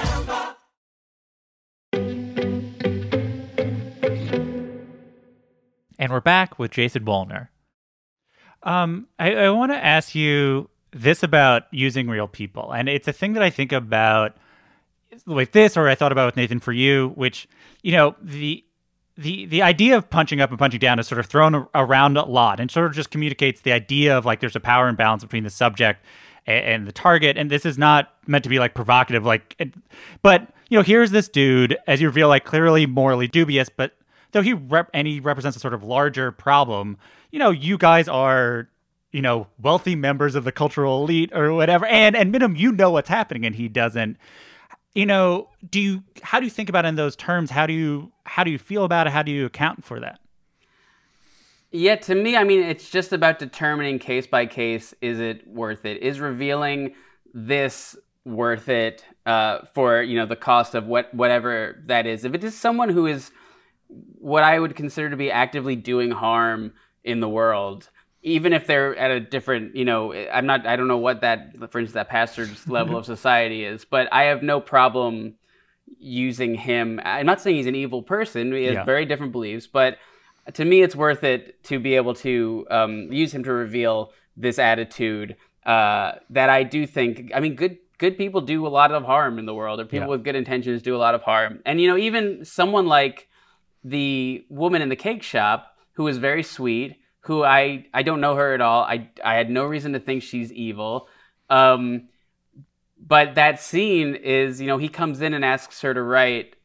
And we're back with Jason Woliner. Um, I, I want to ask you this about using real people, and it's a thing that I think about with this, or I thought about with Nathan for you, which you know the the the idea of punching up and punching down is sort of thrown around a lot, and sort of just communicates the idea of like there's a power imbalance between the subject and, and the target, and this is not meant to be like provocative, like, but you know, here's this dude as you reveal like clearly morally dubious, but though he rep and he represents a sort of larger problem, you know, you guys are you know wealthy members of the cultural elite or whatever, and and minimum you know what's happening, and he doesn't. You know do you how do you think about it in those terms? How do you how do you feel about it? How do you account for that? Yeah to me i mean it's just about determining case by case is it worth it? Is revealing this worth it uh, for you know the cost of what whatever that is? If it is someone who is what i would consider to be actively doing harm in the world even if they're at a different, you know, I'm not, I don't know what that, for instance, that pastor's level of society is, but I have no problem using him. I'm not saying he's an evil person. He has yeah. very different beliefs, but to me, it's worth it to be able to um, use him to reveal this attitude uh, that I do think. I mean, good good people do a lot of harm in the world, or people yeah. with good intentions do a lot of harm. And you know, even someone like the woman in the cake shop who is very sweet who I I don't know her at all. I I had no reason to think she's evil. Um, but that scene is, you know, he comes in and asks her to write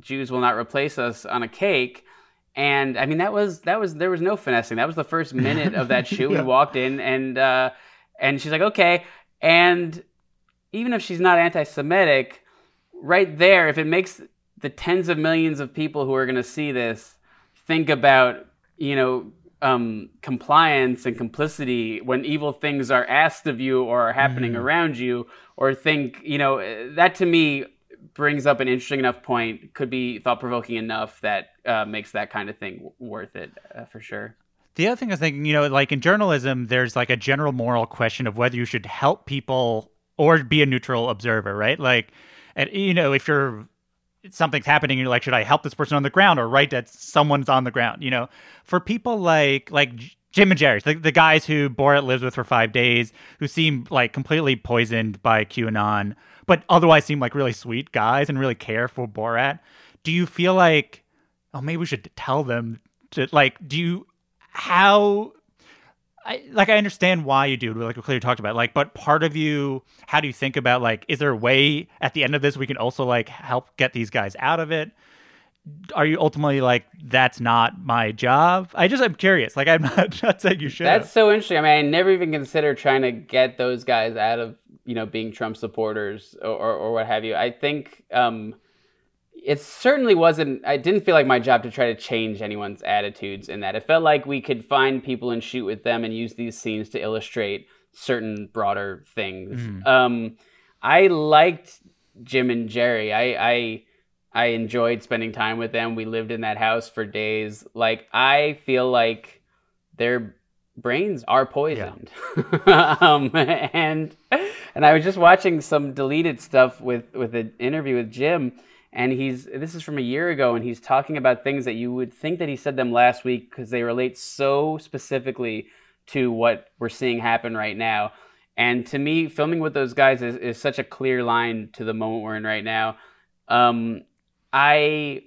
"Jews will not replace us" on a cake, and I mean that was that was there was no finessing. That was the first minute of that shoot. yeah. We walked in and uh, and she's like, okay, and even if she's not anti-Semitic, right there, if it makes the tens of millions of people who are going to see this think about you know um, compliance and complicity when evil things are asked of you or are happening mm. around you, or think, you know, that to me brings up an interesting enough point, could be thought provoking enough that uh, makes that kind of thing worth it uh, for sure. The other thing I was thinking, you know, like in journalism, there's like a general moral question of whether you should help people or be a neutral observer, right? Like, and you know, if you're something's happening you're like should i help this person on the ground or write that someone's on the ground? You know for people like like jim and jerry the, the guys who borat lives with for five days who seem like completely poisoned by qanon but otherwise seem like really sweet guys and really care for borat. Do you feel like oh maybe we should tell them to like do you how I, like I understand why you do like we clearly talked about like but part of you how do you think about like is there a way at the end of this we can also like help get these guys out of it? Are you ultimately like that's not my job? I just I'm curious. Like I'm not, not saying you should. That's so interesting. I mean I never even considered trying to get those guys out of you know being Trump supporters or, or, or what have you. I think um it certainly wasn't i didn't feel like my job to try to change anyone's attitudes in that. It felt like we could find people and shoot with them and use these scenes to illustrate certain broader things. Mm. um, i liked jim and jerry. I, I i enjoyed spending time with them. We lived in that house for days. Like i feel like their brains are poisoned. Yeah. um, and and i was just watching some deleted stuff with with an interview with jim and he's this is from a year ago and he's talking about things that you would think that he said them last week because they relate so specifically to what we're seeing happen right now. And to me filming with those guys is, is such a clear line to the moment we're in right now. Um, i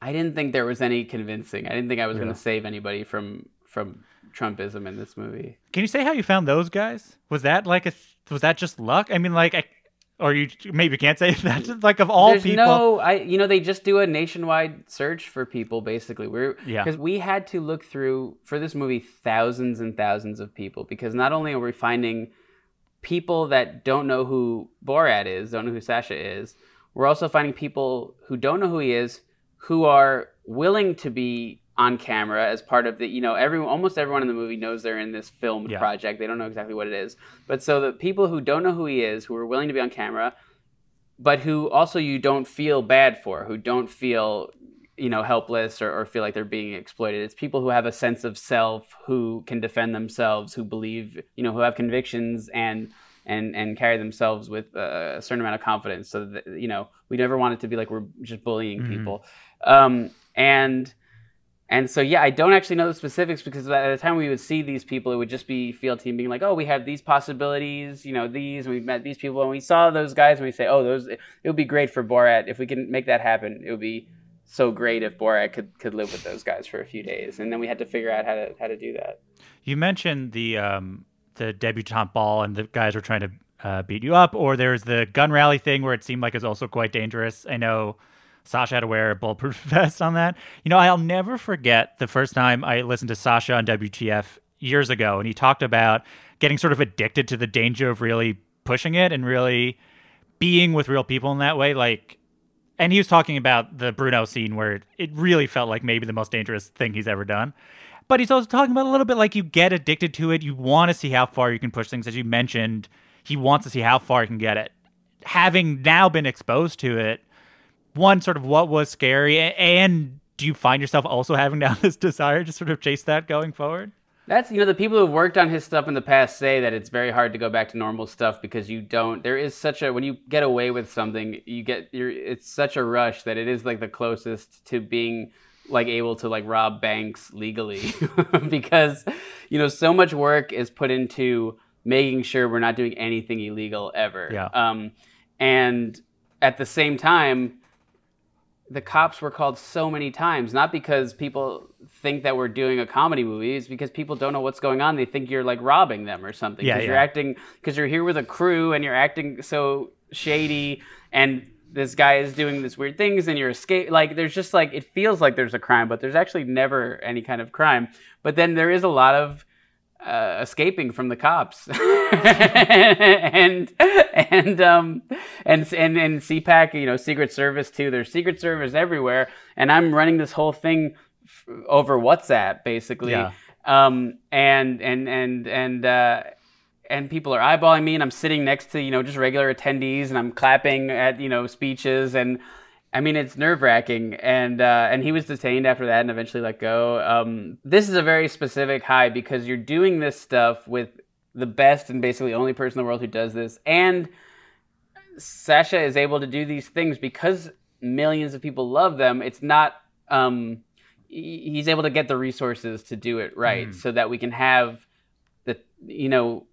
i didn't think there was any convincing. I didn't think i was yeah. going to save anybody from from trumpism in this movie. Can you say how you found those guys? Was that like a was that just luck? I mean like I, or you maybe can't say that. Like of all There's people. no i you know they just do a nationwide search for people basically. We're yeah. because we had to look through for this movie thousands and thousands of people. Because not only are we finding people that don't know who borat is don't know who Sacha is we're also finding people who don't know who he is who are willing to be on camera as part of the you know everyone almost everyone in the movie knows they're in this filmed yeah. project. They don't know exactly what it is. But so the people who don't know who he is who are willing to be on camera but who also you don't feel bad for who don't feel you know helpless or, or feel like they're being exploited. It's people who have a sense of self who can defend themselves who believe you know who have convictions and and and carry themselves with a certain amount of confidence. So that you know we never want it to be like we're just bullying Mhm. people. Um, and and so yeah i don't actually know the specifics because at the time we would see these people it would just be field team being like oh we have these possibilities you know these and we've met these people. And we saw those guys and we say oh those it would be great for borat. If we can make that happen it would be so great if borat could could live with those guys for a few days. And then we had to figure out how to how to do that. You mentioned the um, the debutante ball, and the guys were trying to uh, beat you up, or there's the gun rally thing where it seemed like it was also quite dangerous. I know Sacha had to wear a bulletproof vest on that. You know, I'll never forget the first time I listened to Sacha on WTF years ago, and he talked about getting sort of addicted to the danger of really pushing it and really being with real people in that way. Like, and he was talking about the Bruno scene where it really felt like maybe the most dangerous thing he's ever done. But he's also talking about a little bit like you get addicted to it. You want to see how far you can push things. As you mentioned, he wants to see how far he can get it. Having now been exposed to it, one, sort of what was scary, and do you find yourself also having now this desire to sort of chase that going forward? That's you know the people who've worked on his stuff in the past say that it's very hard to go back to normal stuff because you don't. There is such a when you get away with something, you get you're it's such a rush that it is like the closest to being like able to like rob banks legally because you know so much work is put into making sure we're not doing anything illegal ever. Yeah. Um, and at the same time, the cops were called so many times, not because people think that we're doing a comedy movie, it's because people don't know what's going on. They think you're like robbing them or something. Yeah, Because you're acting, because you're here with a crew and you're acting so shady and this guy is doing this weird things and you're escape like there's just like it feels like there's a crime but there's actually never any kind of crime but then there is a lot of uh, escaping from the cops. And and um and and and CPAC you know Secret Service too. There's Secret Service everywhere. And I'm running this whole thing f- over WhatsApp basically. Yeah. um and and and and uh and people are eyeballing me and I'm sitting next to you know just regular attendees and I'm clapping at you know speeches and I mean it's nerve wracking and uh, and he was detained after that and eventually let go. Um, this is a very specific high because you're doing this stuff with the best and basically only person in the world who does this and Sacha is able to do these things because millions of people love them. It's not um, he's able to get the resources to do it right Mm. so that we can have the you know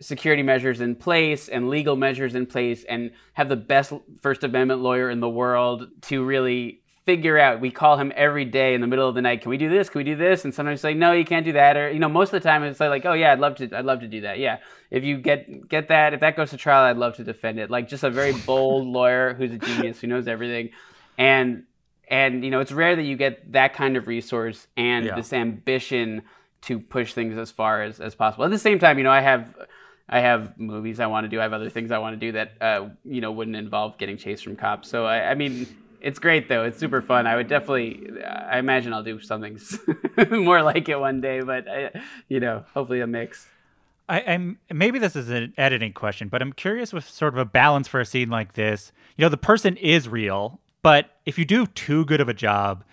security measures in place and legal measures in place and have the best first amendment lawyer in the world to really figure out we call him every day in the middle of the night can we do this? Can we do this? And sometimes say no you can't do that or you know most of the time it's like oh yeah i'd love to i'd love to do that yeah. If you get get that if that goes to trial i'd love to defend it. Like just a very bold lawyer who's a genius who knows everything. And and you know it's rare that you get that kind of resource and Yeah. this ambition to push things as far as, as possible. At the same time you know i have i have movies i want to do i have other things i want to do that uh, you know wouldn't involve getting chased from cops. So i, I mean it's great though. It's super fun. I would definitely i imagine i'll do something more like it one day but I, you know hopefully a mix. I, I'm maybe this is an editing question, but I'm curious with sort of a balance for a scene like this. You know, the person is real, but if you do too good of a job,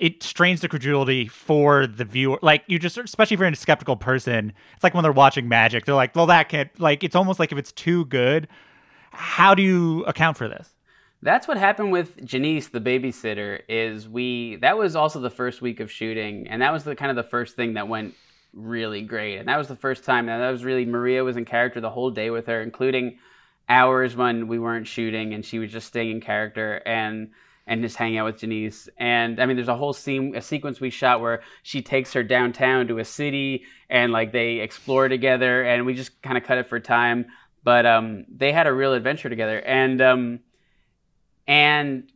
it strains the credulity for the viewer. Like you just, especially if you're a skeptical person, it's like when they're watching magic, they're like, "Well, that can't." Like it's almost like if it's too good, how do you account for this? That's what happened with Janice, the babysitter. Is we that was also the first week of shooting, and that was the kind of the first thing that went really great. And that was the first time and that was really Maria was in character the whole day with her, including hours when we weren't shooting, and she was just staying in character and and just hang out with Janice. And I mean, there's a whole scene, a sequence we shot where she takes her downtown to a city, and like they explore together, and we just kind of cut it for time. But um, they had a real adventure together, and um, and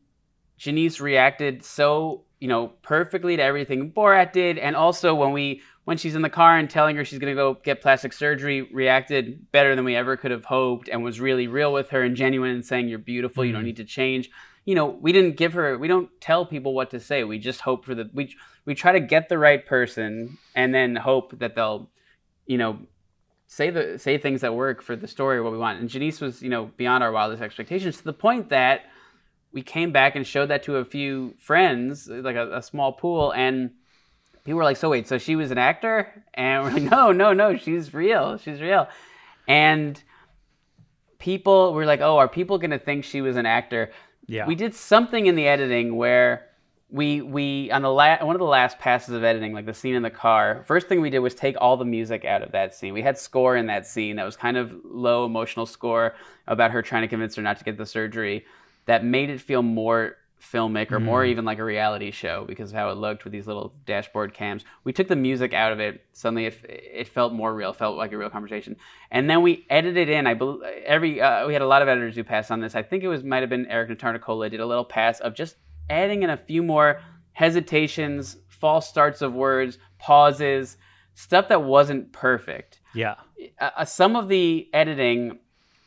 Janice reacted so you know perfectly to everything Borat did, and also when we when she's in the car and telling her she's gonna go get plastic surgery, reacted better than we ever could have hoped, and was really real with her and genuine and saying you're beautiful, you don't need to change. You know, we didn't give her, we don't tell people what to say. We just hope for the we we try to get the right person and then hope that they'll, you know, say the say things that work for the story what we want. And Janice was, you know, beyond our wildest expectations to the point that we came back and showed that to a few friends, like a, a small pool, and people were like, "So wait, so she was an actor?" And we're like, "No, no, no, she's real. She's real." And people were like, "Oh, are people going to think she was an actor?" Yeah. We did something in the editing where we we on the la- one of the last passes of editing, like the scene in the car. First thing we did was take all the music out of that scene. We had score in that scene that was kind of low emotional score about her trying to convince her not to get the surgery. That made it feel more filmic or more even like a reality show because of how it looked with these little dashboard cams. We took the music out of it. Suddenly, it, it felt more real. Felt like a real conversation. And then we edited in. I bel every uh, we had a lot of editors who passed on this. I think it was might have been Eric Notarnicola did a little pass of just adding in a few more hesitations, false starts of words, pauses, stuff that wasn't perfect. Yeah. Uh, uh, some of the editing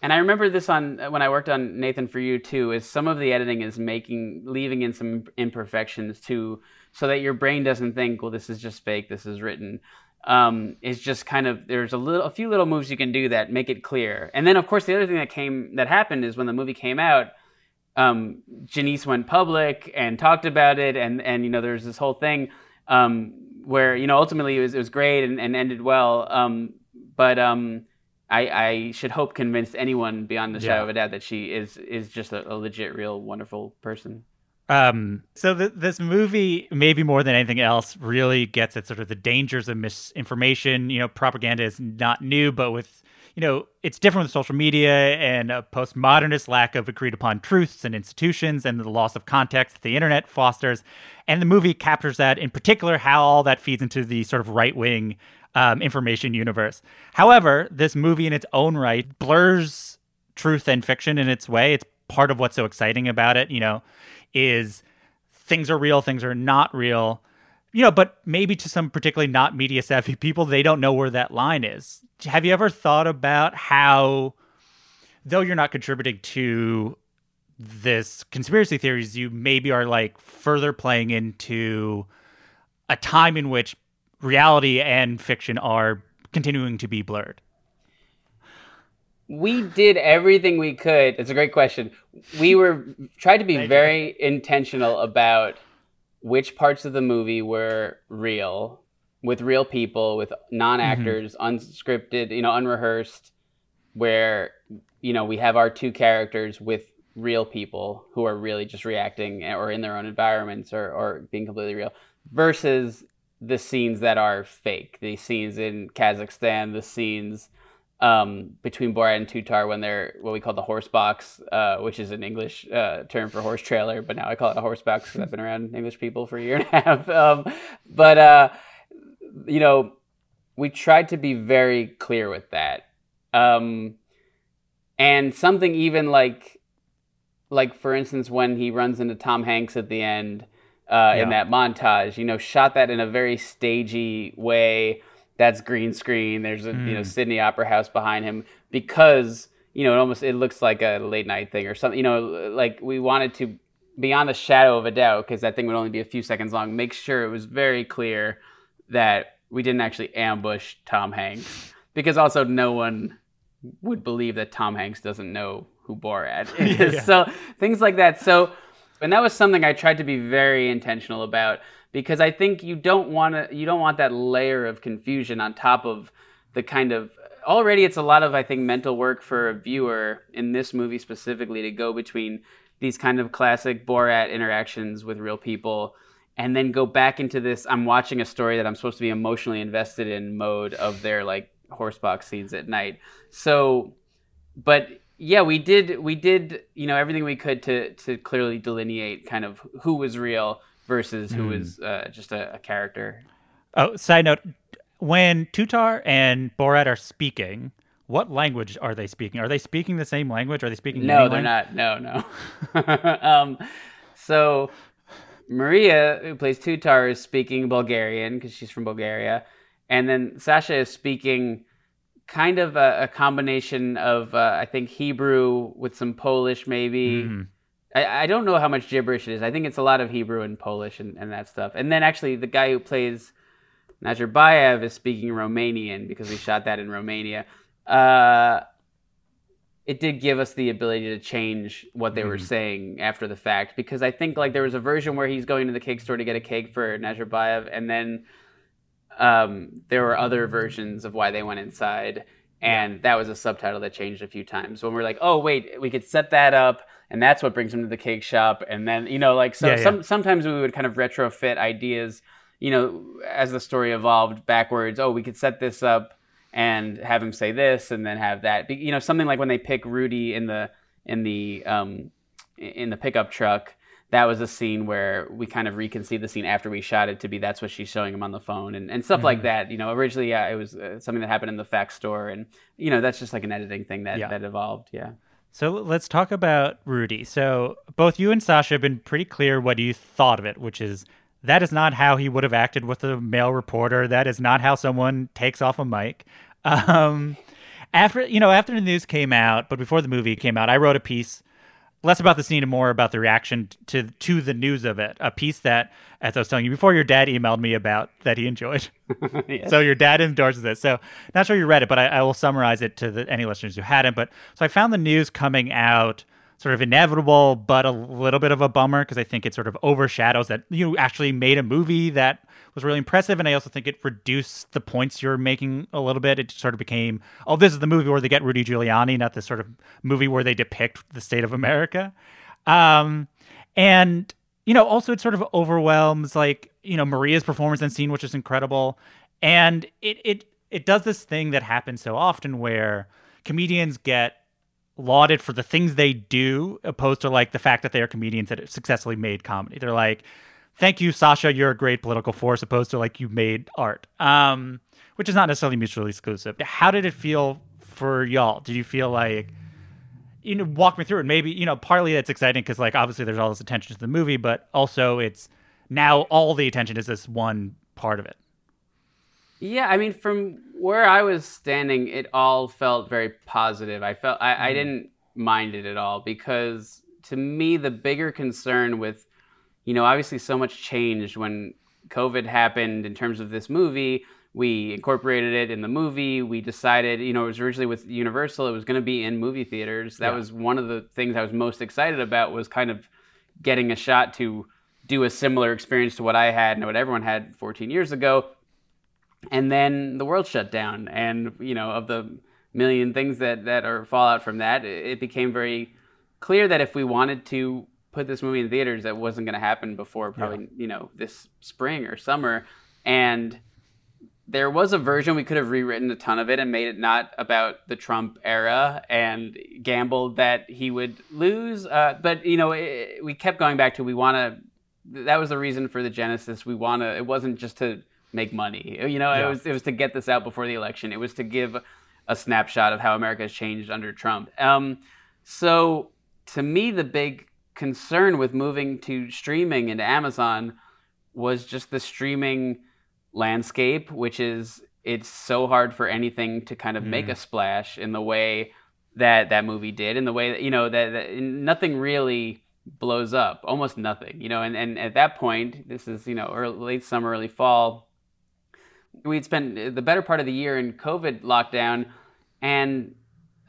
and I remember this on when I worked on Nathan for You too. Is some of the editing is making leaving in some imperfections too, so that your brain doesn't think, well, this is just fake. This is written. Um, it's just kind of there's a little a few little moves you can do that make it clear. And then of course the other thing that came that happened is when the movie came out, um, Janice went public and talked about it, and and you know there's this whole thing um, where you know ultimately it was it was great and, and ended well. Um, but um, I, I should hope convinced anyone beyond the shadow Yeah. of a doubt that she is is just a, a legit, real, wonderful person. Um, so th- this movie, maybe more than anything else, really gets at sort of the dangers of misinformation. You know, propaganda is not new, but with you know, it's different with social media and a postmodernist lack of agreed upon truths and institutions and the loss of context that the internet fosters. And the movie captures that, in particular, how all that feeds into the sort of right wing um, information universe. However, this movie in its own right blurs truth and fiction in its way. It's part of what's so exciting about it, you know, is things are real, things are not real. You know, but maybe to some particularly not media savvy people, they don't know where that line is. Have you ever thought about how, though you're not contributing to this conspiracy theories, you maybe are like further playing into a time in which reality and fiction are continuing to be blurred? We did everything we could. It's a great question. We were tried to be very intentional about which parts of the movie were real, with real people, with non-actors, mm-hmm. unscripted, you know, unrehearsed, where you know we have our two characters with real people who are really just reacting or in their own environments or, or being completely real versus the scenes that are fake. The scenes in kazakhstan the scenes um, between borat and tutar when they're what we call the horse box uh, which is an english uh, term for horse trailer but now i call it a horse box because i've been around english people for a year and a half. Um, but uh, you know we tried to be very clear with that. Um, and something even like like for instance when he runs into tom hanks at the end uh, in that montage you know shot that in a very stagey way that's green screen there's a you know sydney opera house behind him because you know it almost it looks like a late night thing or something you know like we wanted to beyond a shadow of a doubt because that thing would only be a few seconds long make sure it was very clear that we didn't actually ambush tom hanks because also no one would believe that Tom Hanks doesn't know who Borat is. Yeah. So things like that. So, and that was something I tried to be very intentional about because I think you don't want to, you don't want that layer of confusion on top of the kind of already it's a lot of I think mental work for a viewer in this movie specifically to go between these kind of classic Borat interactions with real people and then go back into this I'm watching a story that I'm supposed to be emotionally invested in mode of their like horsebox scenes at night. So but yeah, we did we did, you know, everything we could to to clearly delineate kind of who was real versus who was uh, just a, a character. Oh, side note: when Tutar and Borat are speaking, what language are they speaking? Are they speaking the same language? Are they speaking? No, they're lang- not. No, no. um, so Maria, who plays Tutar, is speaking Bulgarian because she's from Bulgaria, and then Sacha is speaking kind of a, a combination of uh, I think Hebrew with some Polish, maybe. Mhm. I, I don't know how much gibberish it is. I think it's a lot of Hebrew and Polish and, and that stuff. And then actually, the guy who plays Nazarbayev is speaking Romanian because we shot that in Romania. Uh, it did give us the ability to change what they were saying after the fact because I think like there was a version where he's going to the cake store to get a cake for Nazarbayev and then um, there were other versions of why they went inside and that was a subtitle that changed a few times. When we're like oh wait we could set that up and that's what brings him to the cake shop and then you know like so Yeah, yeah. some, sometimes we would kind of retrofit ideas you know as the story evolved backwards. Oh we could set this up and have him say this and then have that. You know something like when they pick rudy in the in the um in the pickup truck that was a scene where we kind of reconceived the scene after we shot it to be that's what she's showing him on the phone and, and stuff Mm-hmm. like that you know originally yeah it was uh, something that happened in the fax store and you know that's just like an editing thing that Yeah. that evolved yeah So let's talk about Rudy. So both you and Sacha have been pretty clear what you thought of it, which is that is not how he would have acted with a male reporter. That is not how someone takes off a mic. Um, after you know, after the news came out, but before the movie came out, I wrote a piece less about the scene and more about the reaction to to the news of it. A piece that, as I was telling you before, your dad emailed me about that he enjoyed. So your dad endorses it. So not sure you read it, but I, I will summarize it to the, any listeners who hadn't. But so I found the news coming out sort of inevitable, but a little bit of a bummer because I think it sort of overshadows that you actually made a movie that was really impressive, and I also think it reduced the points you're making a little bit. It sort of became, oh, this is the movie where they get Rudy Giuliani, not this sort of movie where they depict the state of America. Um, and you know, also it sort of overwhelms like you know Maria's performance and scene, which is incredible, and it it it does this thing that happens so often where comedians get lauded for the things they do, opposed to like the fact that they are comedians that have successfully made comedy. They're like, "Thank you, Sacha, you're a great political force," opposed to like you made art, um, which is not necessarily mutually exclusive. How did it feel for y'all? Did you feel like you know walk me through it maybe you know partly that's exciting because like obviously there's all this attention to the movie but also it's now all the attention is this one part of it Yeah, I mean, from where I was standing, it all felt very positive. I felt I, I didn't mind it at all because to me, the bigger concern with, you know, obviously so much changed when COVID happened in terms of this movie. We incorporated it in the movie. We decided, you know, it was originally with Universal. It was going to be in movie theaters. That Yeah. was one of the things I was most excited about. Was kind of getting a shot to do a similar experience to what I had and what everyone had 14 years ago and then the world shut down and you know of the million things that that are fallout from that it it became very clear that if we wanted to put this movie in theaters that wasn't going to happen before probably you know this spring or summer and there was a version we could have rewritten a ton of it and made it not about the Trump era and gambled that he would lose. Uh, but you know, it, we kept going back to we want to. That was the reason for the genesis. We want to. It wasn't just to make money. You know, Yeah. it was it was to get this out before the election. It was to give a snapshot of how America has changed under Trump. Um, so to me, the big concern with moving to streaming into Amazon was just the streaming landscape, which is it's so hard for anything to kind of make a mm. splash in the way that that movie did, in the way that you know that, that nothing really blows up, almost nothing, you know. And and at that point, this is you know early, late summer, early fall. We'd spent the better part of the year in COVID lockdown, and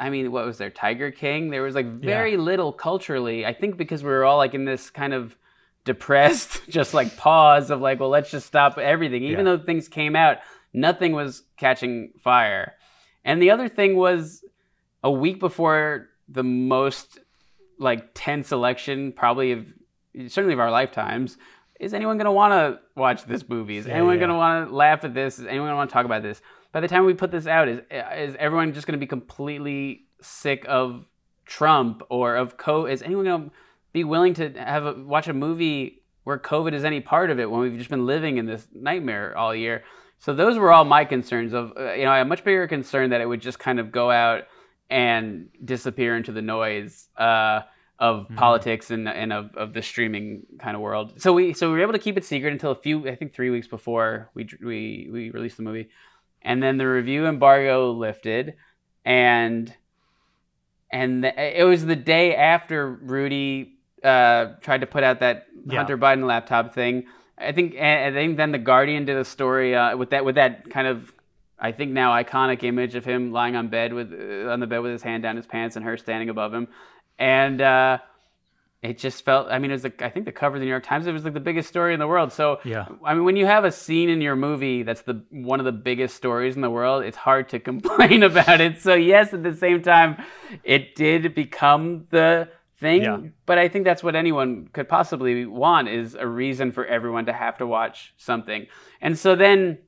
I mean, what was there? Tiger King. There was like very little culturally. I think because we were all like in this kind of depressed, just like pause of like, well, let's just stop everything. Even Yeah. though things came out, nothing was catching fire. And the other thing was a week before the most like tense election, probably of certainly of our lifetimes. Is anyone going to want to watch this movie? Is anyone yeah. going to want to laugh at this? Is anyone going to want to talk about this? By the time we put this out, is is everyone just going to be completely sick of Trump or of co? Is anyone going to be willing to have a, watch a movie where COVID is any part of it when we've just been living in this nightmare all year? So those were all my concerns. Of uh, you know, I had a much bigger concern that it would just kind of go out and disappear into the noise uh, of politics and, and of, of the streaming kind of world. So we so we were able to keep it secret until a few, I think, three weeks before we we we released the movie, and then the review embargo lifted, and and the, it was the day after Rudy uh, tried to put out that Yeah. Hunter Biden laptop thing. I think I think then the Guardian did a story uh, with that with that kind of I think now iconic image of him lying on bed with uh, on the bed with his hand down his pants and her standing above him, and uh, it just felt. I mean, it was like I think the cover of the New York Times. It was like the biggest story in the world. So Yeah. I mean, when you have a scene in your movie that's the one of the biggest stories in the world, it's hard to complain about it. So yes, at the same time, it did become the thing. Yeah. But I think that's what anyone could possibly want is a reason for everyone to have to watch something. And so then,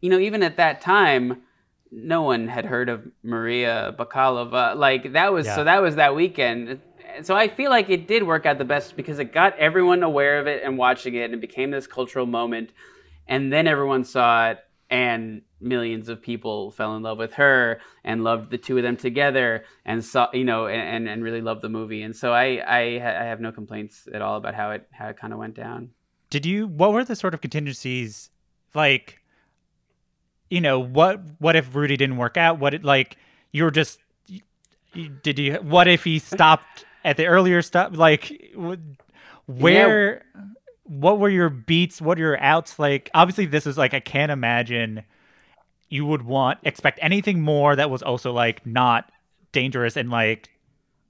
you know, even at that time, no one had heard of Maria Bakalova. Like that was Yeah. so that was that weekend. So I feel like it did work out the best because it got everyone aware of it and watching it and it became this cultural moment. And then everyone saw it and millions of people fell in love with her and loved the two of them together and saw you know and, and really loved the movie. And so I, I I have no complaints at all about how it how it kind of went down. Did you? What were the sort of contingencies? Like, you know, what what if Rudy didn't work out? What it like? You were just. Did you? What if he stopped at the earlier stuff Like, wh- where? What were your beats? What are your outs? Like, obviously, this is like I can't imagine you would want expect anything more that was also like not dangerous and like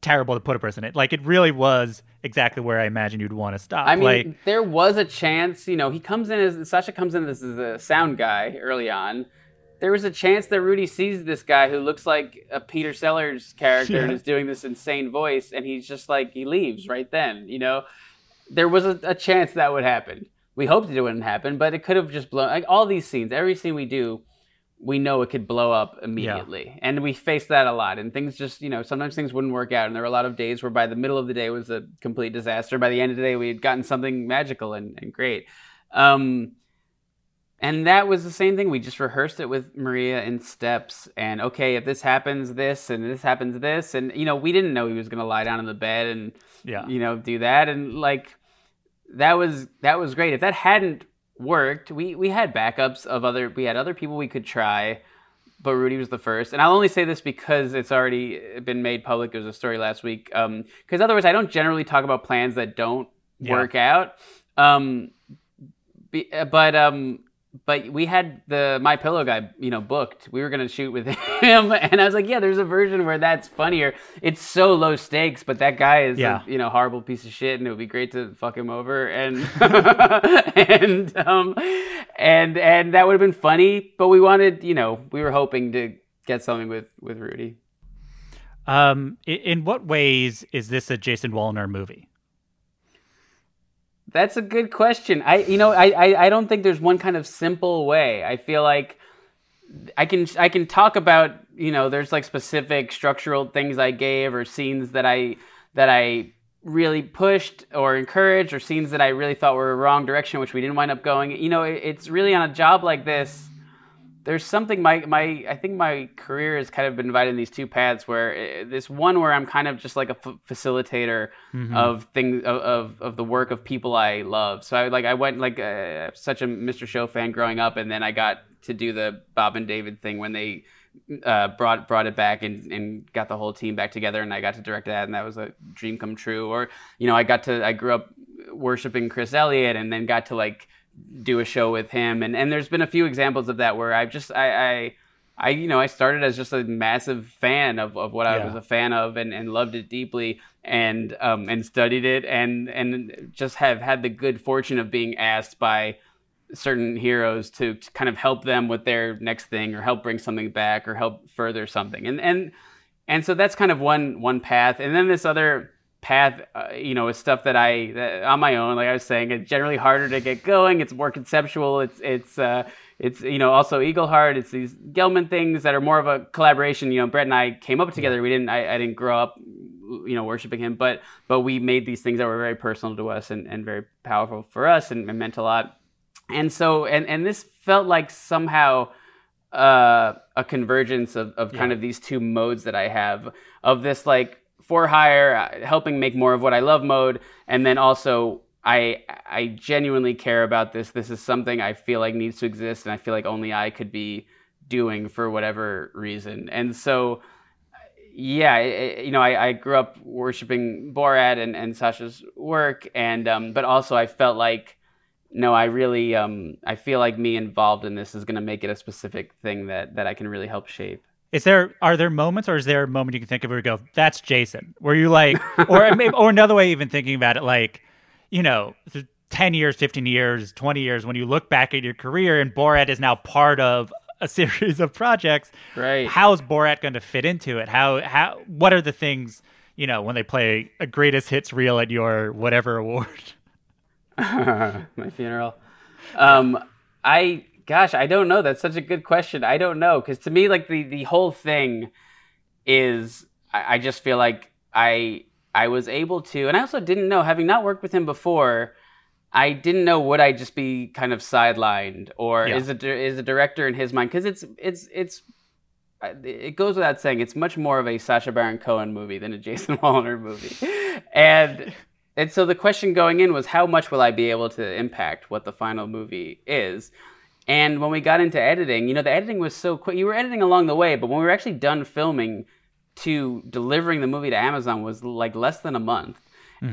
terrible to put a person in. Like, it really was exactly where I imagine you'd want to stop. I mean, like, there was a chance, you know, he comes in as Sacha comes in as a sound guy early on. There was a chance that Rudy sees this guy who looks like a Peter Sellers character and is doing this insane voice, and he's just like he leaves right then. You know, there was a, a chance that would happen. We hoped it wouldn't happen, but it could have just blown. Like all these scenes, every scene we do, we know it could blow up immediately, and we face that a lot. And things just, you know, sometimes things wouldn't work out, and there were a lot of days where by the middle of the day was a complete disaster. By the end of the day, we had gotten something magical and, and great. Um, and that was the same thing. We just rehearsed it with Maria in steps. And okay, if this happens, this, and this happens, this, and you know, we didn't know he was gonna lie down in the bed and Yeah. you know do that. And like that was that was great. If that hadn't worked, we we had backups of other. We had other people we could try. But Rudy was the first, and I'll only say this because it's already been made public. There was a story last week. Because otherwise, I don't generally talk about plans that don't Yeah. work out. Um, be, but um, but we had the My Pillow guy, you know, booked. We were gonna shoot with him, and I was like, yeah, there's a version where that's funnier. It's so low stakes, but that guy is Yeah. a you know horrible piece of shit, and it would be great to fuck him over, and and um, and and that would have been funny. But we wanted, you know, we were hoping to get something with with Rudy. Um, in what ways is this a Jason Woliner movie? That's a good question. I, you know, I, I, I don't think there's one kind of simple way. I feel like I can, I can talk about, you know, there's like specific structural things I gave or scenes that I, that I really pushed or encouraged or scenes that I really thought were a wrong direction, which we didn't wind up going. You know, it, it's really on a job like this. There's something my my I think my career has kind of been divided in these two paths where uh, this one where I'm kind of just like a f- facilitator of things of, of of the work of people I love. So I like I went like uh, such a Mr. Show fan growing up, and then I got to do the Bob and David thing when they uh, brought brought it back and, and got the whole team back together, and I got to direct that, and that was a dream come true. Or you know, I got to I grew up worshiping Chris Elliott, and then got to like do a show with him, and and there's been a few examples of that where I've just I. I I, you know, I started as just a massive fan of, of what I was a fan of and, and loved it deeply and um, and studied it and and just have had the good fortune of being asked by certain heroes to, to kind of help them with their next thing or help bring something back or help further something. And and and so that's kind of one one path. And then this other path uh, you know is stuff that i that on my own like i was saying it's generally harder to get going it's more conceptual it's it's uh it's you know also Eagleheart it's these gelman things that are more of a collaboration you know brett and i came up together we didn't i, I didn't grow up you know worshiping him but but we made these things that were very personal to us and, and very powerful for us and, and meant a lot. And so and and this felt like somehow uh, a convergence of, of kind of these two modes that I have of this like for hire uh, helping make more of what I love mode. And then also I I genuinely care about this. This is something I feel like needs to exist and I feel like only I could be doing for whatever reason. And so yeah, i- i- you know, I, I grew up worshiping Borat and, and Sacha's work, and um, but also I felt like no, I really um I feel like me involved in this is going to make it a specific thing that that I can really help shape. Is there are there moments or is there a moment you can think of where you go, that's Jason? Where you like or maybe, or another way even thinking about it like, you know, 10 years, 15 years, 20 years when you look back at your career and Borat is now part of a series of projects. Right. How's Borat going to fit into it? How how what are the things, you know, when they play a greatest hits reel at your whatever award? my funeral. Um, I gosh, I don't know. That's such a good question. I don't know because to me, like the the whole thing is, I, I just feel like I I was able to, and I also didn't know, having not worked with him before. I didn't know would I just be kind of sidelined, or Yeah. is a is a director in his mind because it's it's it's it goes without saying it's much more of a Sacha Baron Cohen movie than a Jason Woliner movie, and and so the question going in was how much will I be able to impact what the final movie is, and when we got into editing, you know, the editing was so quick. You were editing along the way, but when we were actually done filming, to delivering the movie to Amazon was like less than a month,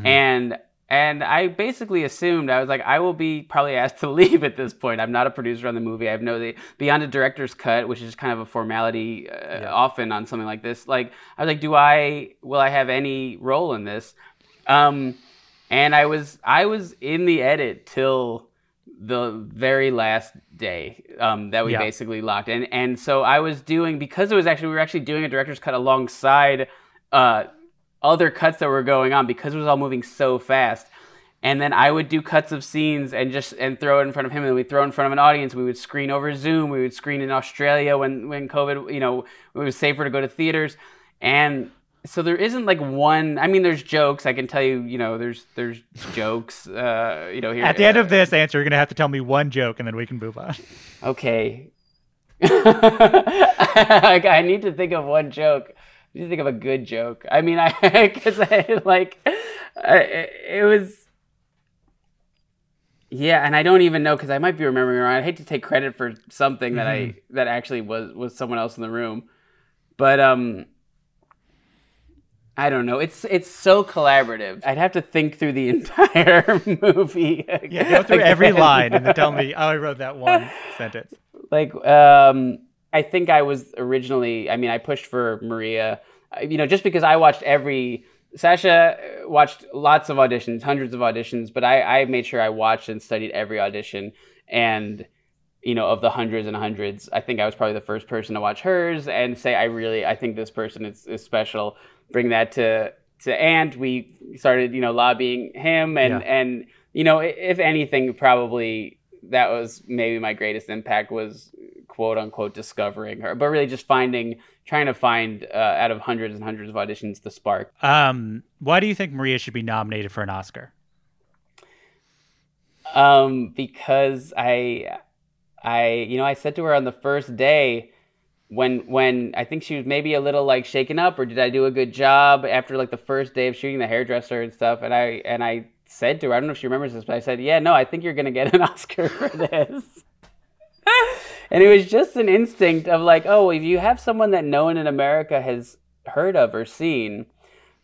and and I basically assumed I was like I will be probably asked to leave at this point. I'm not a producer on the movie. I have no the beyond a director's cut, which is kind of a formality uh, often on something like this. Like I was like, do I will I have any role in this? Um, and I was I was in the edit till the very last day um, that we Yeah. basically locked and and so I was doing because it was actually we were actually doing a director's cut alongside uh, other cuts that were going on because it was all moving so fast. And then I would do cuts of scenes and just and throw it in front of him and we'd throw it in front of an audience. We would screen over Zoom. We would screen in Australia when when COVID you know it was safer to go to theaters. And so there isn't like one I mean there's jokes I can tell you you know there's there's jokes uh, you know here At the end of this answer, you're going to have to tell me one joke and then we can move on. Okay. I, I need to think of one joke. I need to think of a good joke. I mean, I because I like I, it was. Yeah, and I don't even know because I might be remembering wrong. I hate to take credit for something that I that actually was was someone else in the room, but um, I don't know. It's it's so collaborative. I'd have to think through the entire movie. Yeah, go through every line and then tell me, oh, I wrote that one sentence. like um i think i was originally i mean i pushed for maria you know just because i watched every sacha uh, watched lots of auditions hundreds of auditions but i i made sure i watched and studied every audition and you know of the hundreds and hundreds i think i was probably the first person to watch hers and say i really i think this person is, is special bring that to to Ant. We started, you know, lobbying him, and Yeah. and you know, if anything, probably that was maybe my greatest impact was quote unquote discovering her, but really just finding, trying to find uh, out of hundreds and hundreds of auditions the spark. Um, why do you think Maria should be nominated for an Oscar? um, because I, I, you know, I said to her on the first day, when when I think she was maybe a little like shaken up, or did I do a good job after like the first day of shooting the hairdresser and stuff? And I and I said to her, I don't know if she remembers this, but I said, yeah, no, I think you're gonna get an Oscar for this. and it was just an instinct of like, oh, if you have someone that no one in America has heard of or seen,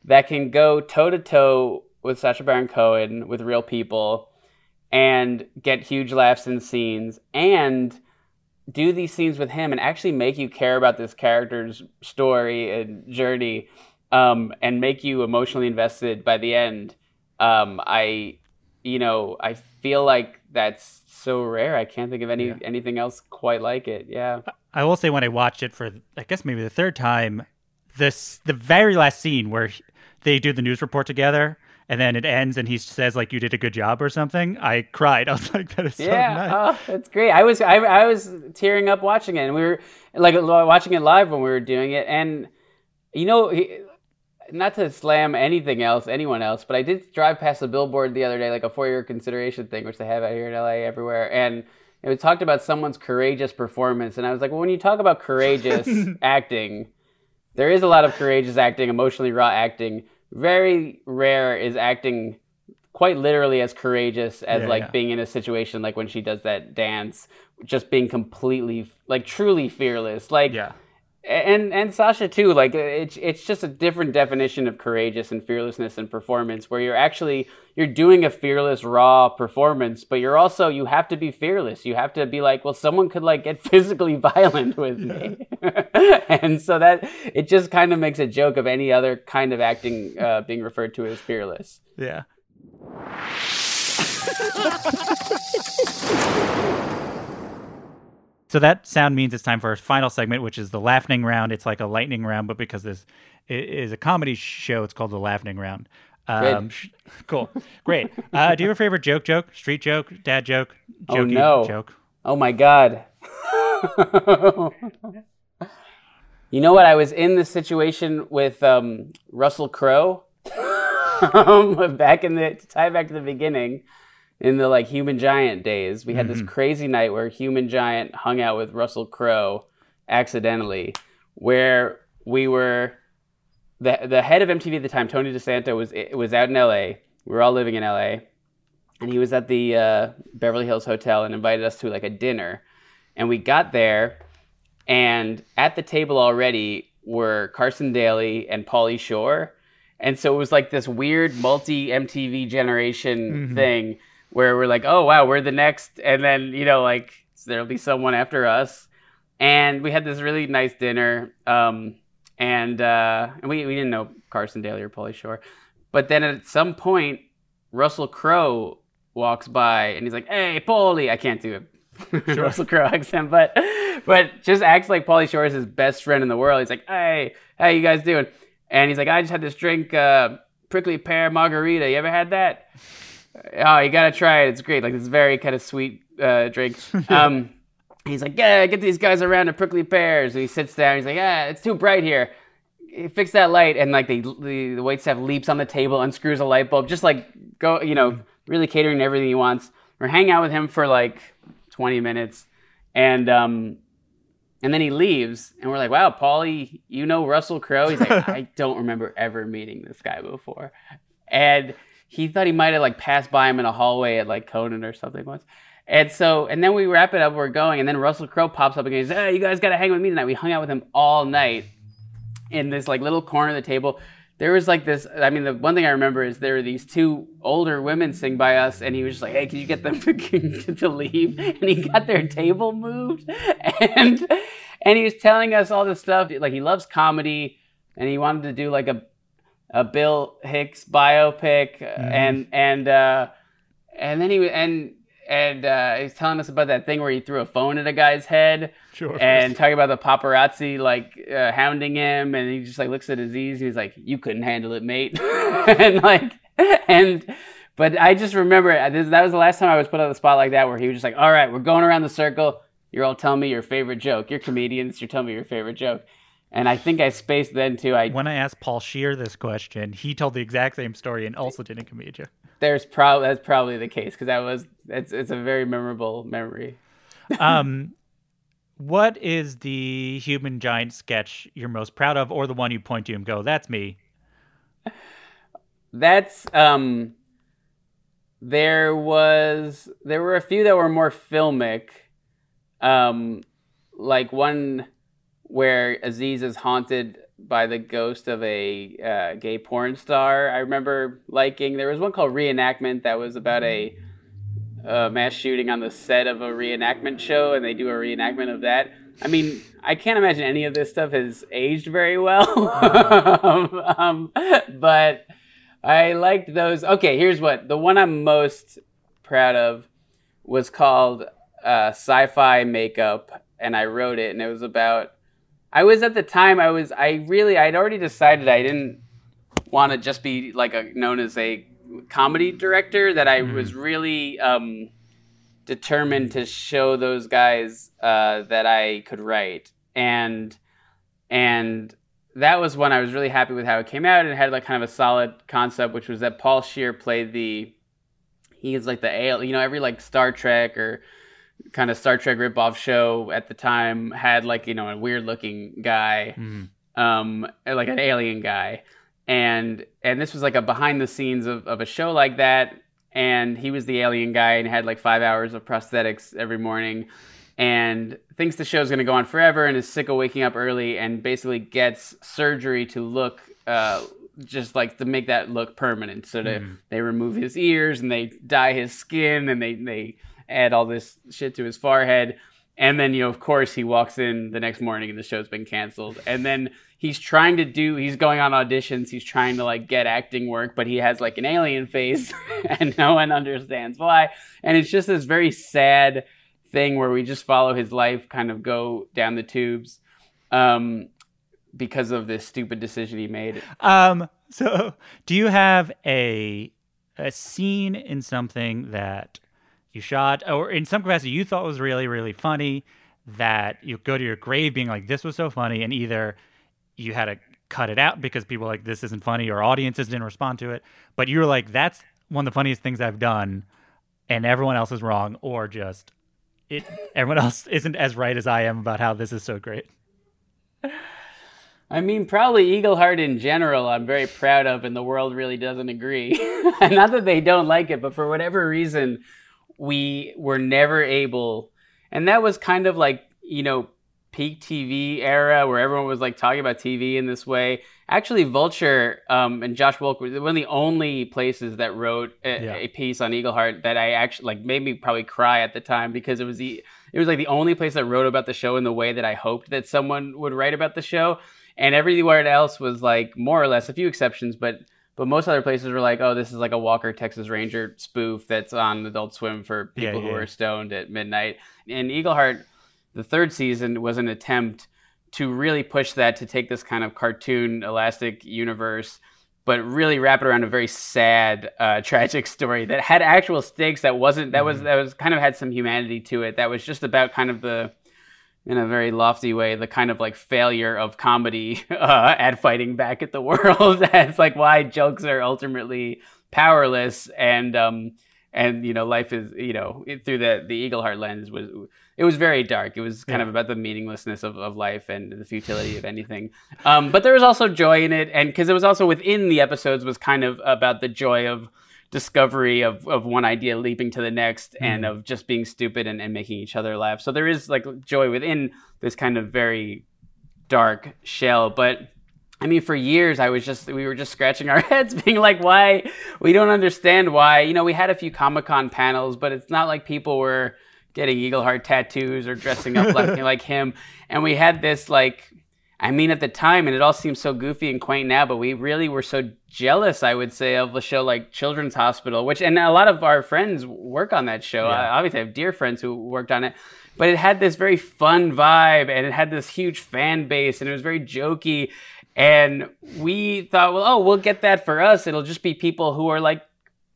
that can go toe to toe with Sacha Baron Cohen with real people and get huge laughs in scenes and do these scenes with him and actually make you care about this character's story and journey um, and make you emotionally invested by the end um, i you know i feel like that's so rare. I can't think of any anything else quite like it. Yeah. I will say when I watched it for I guess maybe the third time, this the very last scene where they do the news report together and then it ends and he says like you did a good job or something. I cried. I was like that is so yeah, nice. oh, that's great. I was I, I was tearing up watching it, and we were like watching it live when we were doing it, and you know, he, not to slam anything else, anyone else, but I did drive past a billboard the other day, like a four-year consideration thing, which they have out here in LA everywhere, and it was talked about someone's courageous performance, and I was like, well, when you talk about courageous acting, there is a lot of courageous acting, emotionally raw acting. Very rare is acting quite literally as courageous as Yeah, like yeah. being in a situation like when she does that dance, just being completely like truly fearless. Like Yeah. And and Sacha too. Like it's it's just a different definition of courageous and fearlessness and performance, where you're actually you're doing a fearless, raw performance, but you're also you have to be fearless. You have to be like, well, someone could like get physically violent with me, and so that it just kind of makes a joke of any other kind of acting uh, being referred to as fearless. Yeah. So that sound means it's time for our final segment, which is the laughing round. It's like a lightning round, but because this is a comedy show, it's called the laughing round. Um, sh- cool, great. Uh, do you have a favorite joke? Joke, street joke, dad joke, Oh no! joke. Oh my god! you know what? I was in this situation with um, Russell Crowe um, back in the to tie back to the beginning in the like Human Giant days. We had this crazy night where Human Giant hung out with Russell Crowe accidentally, where we were the the head of MTV at the time, Tony DiSanto, was was out in LA. We were all living in LA, and he was at the uh, Beverly Hills Hotel and invited us to like a dinner. And we got there, and at the table already were Carson Daly and Pauly Shore, and so it was like this weird multi MTV generation thing where we're like, oh wow, we're the next, and then you know like there'll be someone after us, and we had this really nice dinner. Um, and uh, and we, we didn't know Carson Daly or Pauly Shore, but then at some point, Russell Crowe walks by and he's like, "Hey, Pauly," I can't do a Russell Crowe accent, but but just acts like Pauly Shore is his best friend in the world. He's like, "Hey, how you guys doing?" And he's like, "I just had this drink, uh, prickly pear margarita. You ever had that? Oh, you gotta try it. It's great. Like this very kind of sweet uh, drink." Um, He's like, yeah, get these guys around to prickly pears. And he sits down. He's like, yeah, it's too bright here. He Fix that light. And like the the, the wait staff leaps on the table, unscrews a light bulb, just like go, you know, really catering to everything he wants. We're hanging out with him for like 20 minutes, and um, and then he leaves, and we're like, wow, Pauly, you know Russell Crowe? He's like, I don't remember ever meeting this guy before, and he thought he might have like passed by him in a hallway at like Conan or something once. And so, and then we wrap it up, we're going, and then Russell Crowe pops up again. He's, hey, you guys got to hang with me tonight. We hung out with him all night in this like little corner of the table. There was like this, I mean, the one thing I remember is there were these two older women sitting by us, and he was just like, hey, can you get them to leave? And he got their table moved. And, and he was telling us all this stuff. Like, he loves comedy, and he wanted to do like a, a Bill Hicks biopic. And, and, uh, and then he, and, and uh, he's telling us about that thing where he threw a phone at a guy's head, Sure. and talking about the paparazzi like uh, hounding him, and he just like looks at Aziz, he's like, "You couldn't handle it, mate," and like, and but I just remember uh, this, that was the last time I was put on the spot like that, where he was just like, "All right, we're going around the circle. You're all telling me your favorite joke. You're comedians. You're telling me your favorite joke." And I think I spaced then too. I When I asked Paul Scheer this question, he told the exact same story and also didn't you. there's probably that's probably the case because that was it's it's a very memorable memory. Um, what is the human giant sketch you're most proud of, or the one you point to and go, "That's me"? That's um there was there were a few that were more filmic. Um like one where Aziz is haunted by the ghost of a uh, gay porn star. I remember liking. There was one called Reenactment that was about a, uh mass shooting on the set of a reenactment show, and they do a reenactment of that. I mean, I can't imagine any of this stuff has aged very well. um, but I liked those. Okay, here's what the one I'm most proud of was called uh, Sci-Fi Makeup, and I wrote it, and it was about. I was at the time. I was. I really. I'd already decided I didn't want to just be like a known as a comedy director. That I was really um, determined to show those guys uh, that I could write, and and that was when I was really happy with how it came out and it had like kind of a solid concept, which was that Paul Scheer played the he is like the ale, you know, every like Star Trek or kind of Star Trek ripoff show at the time had like you know a weird looking guy, um, like an alien guy, and and this was like a behind the scenes of, of a show like that, and he was the alien guy and had like five hours of prosthetics every morning, and thinks the show's going to go on forever and is sick of waking up early and basically gets surgery to look uh, just like to make that look permanent. So they, they remove his ears and they dye his skin and they, they add all this shit to his forehead. And then, you know, of course, he walks in the next morning and the show's been canceled. And then he's trying to do, he's going on auditions. He's trying to like get acting work, but he has like an alien face and no one understands why. And it's just this very sad thing where we just follow his life kind of go down the tubes um, because of this stupid decision he made. Um, so do you have a a scene in something that you shot or in some capacity you thought was really, really funny that you go to your grave being like, this was so funny, and either you had to cut it out because people like this isn't funny or audiences didn't respond to it, but you were like, that's one of the funniest things I've done and everyone else is wrong, or just it everyone else isn't as right as I am about how this is so great. I mean, probably Eagleheart in general, I'm very proud of, and the world really doesn't agree. Not that they don't like it, but for whatever reason, we were never able. And that was kind of like, you know, peak TV era where everyone was like talking about TV in this way. Actually, Vulture um, and Josh Wolk were one of the only places that wrote a, Yeah. a piece on Eagleheart that I actually like made me probably cry at the time because it was the it was like the only place that wrote about the show in the way that I hoped that someone would write about the show, and everywhere else was like more or less a few exceptions, but but most other places were like, oh, this is like a Walker Texas Ranger spoof that's on Adult Swim for Yeah, people who yeah. are stoned at midnight. And Eagleheart, the third season was an attempt to really push that to take this kind of cartoon elastic universe but really wrap it around a very sad uh, tragic story that had actual stakes that wasn't that was that was kind of had some humanity to it that was just about kind of the in a very lofty way the kind of like failure of comedy uh, at fighting back at the world. It's like why jokes are ultimately powerless and um and you know life is you know it, through the the Eagleheart lens was it was very dark. It was kind of about the meaninglessness of, of life and the futility of anything. Um but there was also joy in it and because it was also within the episodes was kind of about the joy of discovery of, of one idea leaping to the next hmm. and of just being stupid and, and making each other laugh so there is like joy within this kind of very dark shell but I mean, for years, I was just, we were just scratching our heads, being like, why? We don't understand why. You know, we had a few Comic Con panels, but it's not like people were getting Eagleheart tattoos or dressing up like, like him. And we had this, like, I mean, at the time, and it all seems so goofy and quaint now, but we really were so jealous, I would say, of a show like Children's Hospital, which, and a lot of our friends work on that show. Yeah. I obviously have dear friends who worked on it, but it had this very fun vibe and it had this huge fan base and it was very jokey. And we thought, well, oh, we'll get that for us. It'll just be people who are like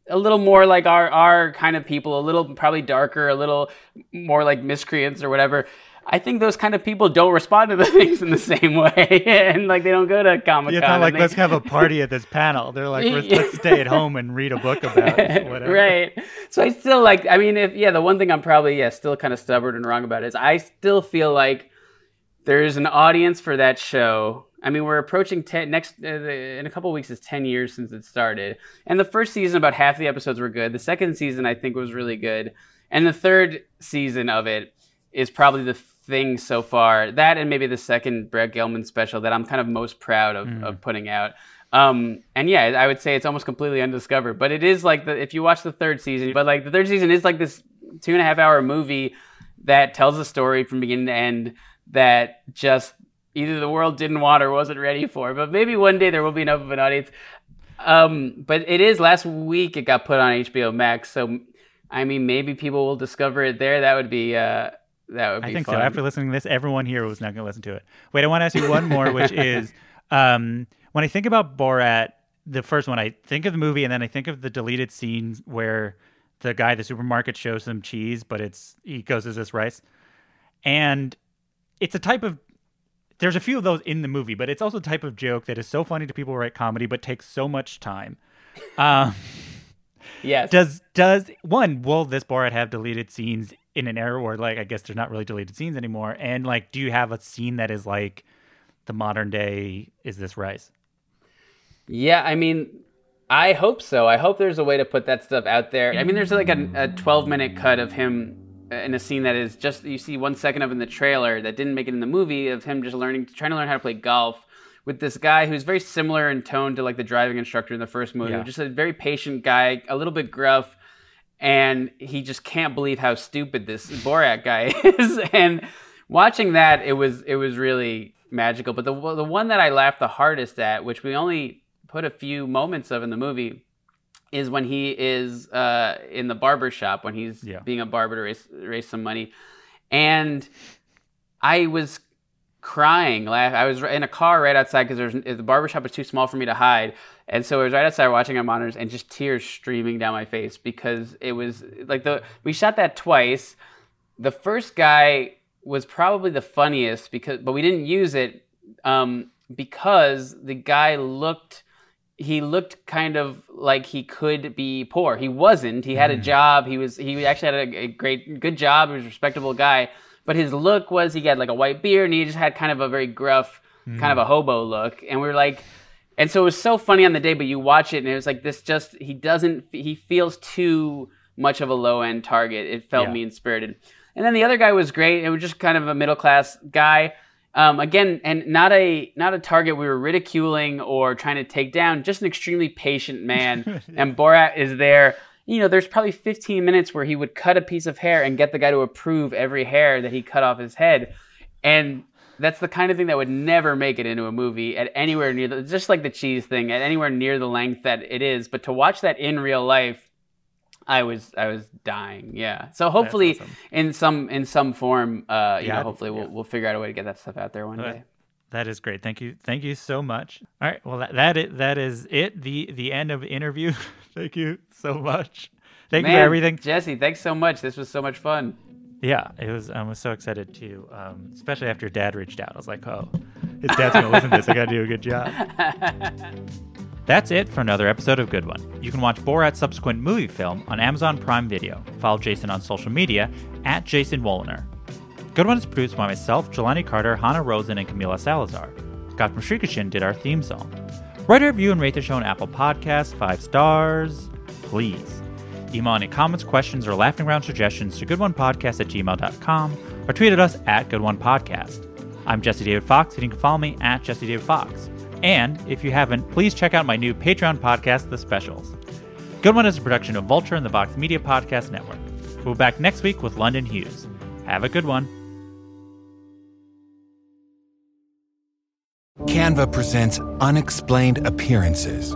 a little more like our our kind of people, a little probably darker, a little more like miscreants or whatever. I think those kind of people don't respond to the things in the same way, and like they don't go to Comic Con. Yeah, it's not like let's have a party at this panel. They're like, let's, let's stay at home and read a book about it, whatever. right. So I still like. I mean, if yeah, the one thing I'm probably yeah still kind of stubborn and wrong about is I still feel like there's an audience for that show. I mean, we're approaching ten next uh, in a couple weeks is ten years since it started, and the first season about half the episodes were good. The second season I think was really good, and the third season of it is probably the thing so far. That and maybe the second Brett Gelman special that I'm kind of most proud of, of putting out. Um, and yeah, I would say it's almost completely undiscovered, but it is like the, if you watch the third season, but like the third season is like this two and a half hour movie that tells a story from beginning to end that just either the world didn't want or wasn't ready for. But maybe one day there will be enough of an audience. Um, but it is last week it got put on HBO Max, so I mean maybe people will discover it there. That would be uh, that would be I think fun. so. After listening to this, everyone here was not going to listen to it. Wait, I want to ask you one more, which is um, when I think about Borat, the first one, I think of the movie and then I think of the deleted scenes where the guy at the supermarket shows some cheese, but it's he goes, "Is this rice?" And it's a type of there's a few of those in the movie, but it's also a type of joke that is so funny to people who write comedy, but takes so much time. Um, yes. does does one will this Borat have deleted scenes in an era where like I guess there's not really deleted scenes anymore? And like, do you have a scene that is like the modern day? Is this Rise? Yeah, I mean, I hope so. I hope there's a way to put that stuff out there. I mean, there's like a, a 12 minute cut of him in a scene that is just you see one second of in the trailer that didn't make it in the movie of him just learning trying to learn how to play golf with this guy who's very similar in tone to like the driving instructor in the first movie. Yeah. Just a very patient guy, a little bit gruff, and he just can't believe how stupid this Borat guy is. and watching that, it was it was really magical. But the the one that I laughed the hardest at, which we only put a few moments of in the movie, is when he is uh, in the barber shop when he's Yeah. being a barber to raise, raise some money, and I was crying. Laugh. I was in a car right outside because the barber shop was too small for me to hide, and so I was right outside watching our monitors and just tears streaming down my face because it was like the we shot that twice. The first guy was probably the funniest because, but we didn't use it um, because the guy looked he looked kind of like he could be poor. He wasn't. He had a job. He was he actually had a, a great good job. He was a respectable guy. But his look was he had like a white beard and he just had kind of a very gruff, kind of a hobo look. And we were like, and so it was so funny on the day. But you watch it and it was like this. Just he doesn't. He feels too much of a low end target. It felt Yeah. mean spirited. And then the other guy was great. It was just kind of a middle class guy. Um, again, and not a not a target we were ridiculing or trying to take down. Just an extremely patient man. and Borat is there. You know, there's probably 15 minutes where he would cut a piece of hair and get the guy to approve every hair that he cut off his head, and that's the kind of thing that would never make it into a movie at anywhere near the, just like the cheese thing at anywhere near the length that it is. But to watch that in real life, I was I was dying. Yeah. So hopefully awesome. in some in some form, uh, you Yeah, know, hopefully we'll we'll figure out a way to get that stuff out there one That- day. That is great. Thank you. Thank you so much. All right. Well, that that is, that is it. The the end of the interview. Thank you so much. Thank you for everything. Jesse. Thanks so much. This was so much fun. Yeah, it was. I was so excited to, um, especially after Dad reached out. I was like, oh, his dad's gonna listen to this. I gotta do a good job. That's it for another episode of Good One. You can watch Borat's subsequent movie film on Amazon Prime Video. Follow Jason on social media at Jason Woliner. Good One is produced by myself, Jelani Carter, Hannah Rosen, and Camila Salazar. Scott from Shrikachin did our theme song. Write a review and rate the show on Apple Podcasts, five stars, please. Email any comments, questions, or laughing round suggestions to goodonepodcast at gmail.com or tweet at us at goodonepodcast. I'm Jesse David Fox, and you can follow me at Jesse David Fox. And if you haven't, please check out my new Patreon podcast, The Specials. Good One is a production of Vulture and the Vox Media Podcast Network. We'll be back next week with London Hughes. Have a good one. Canva presents unexplained appearances.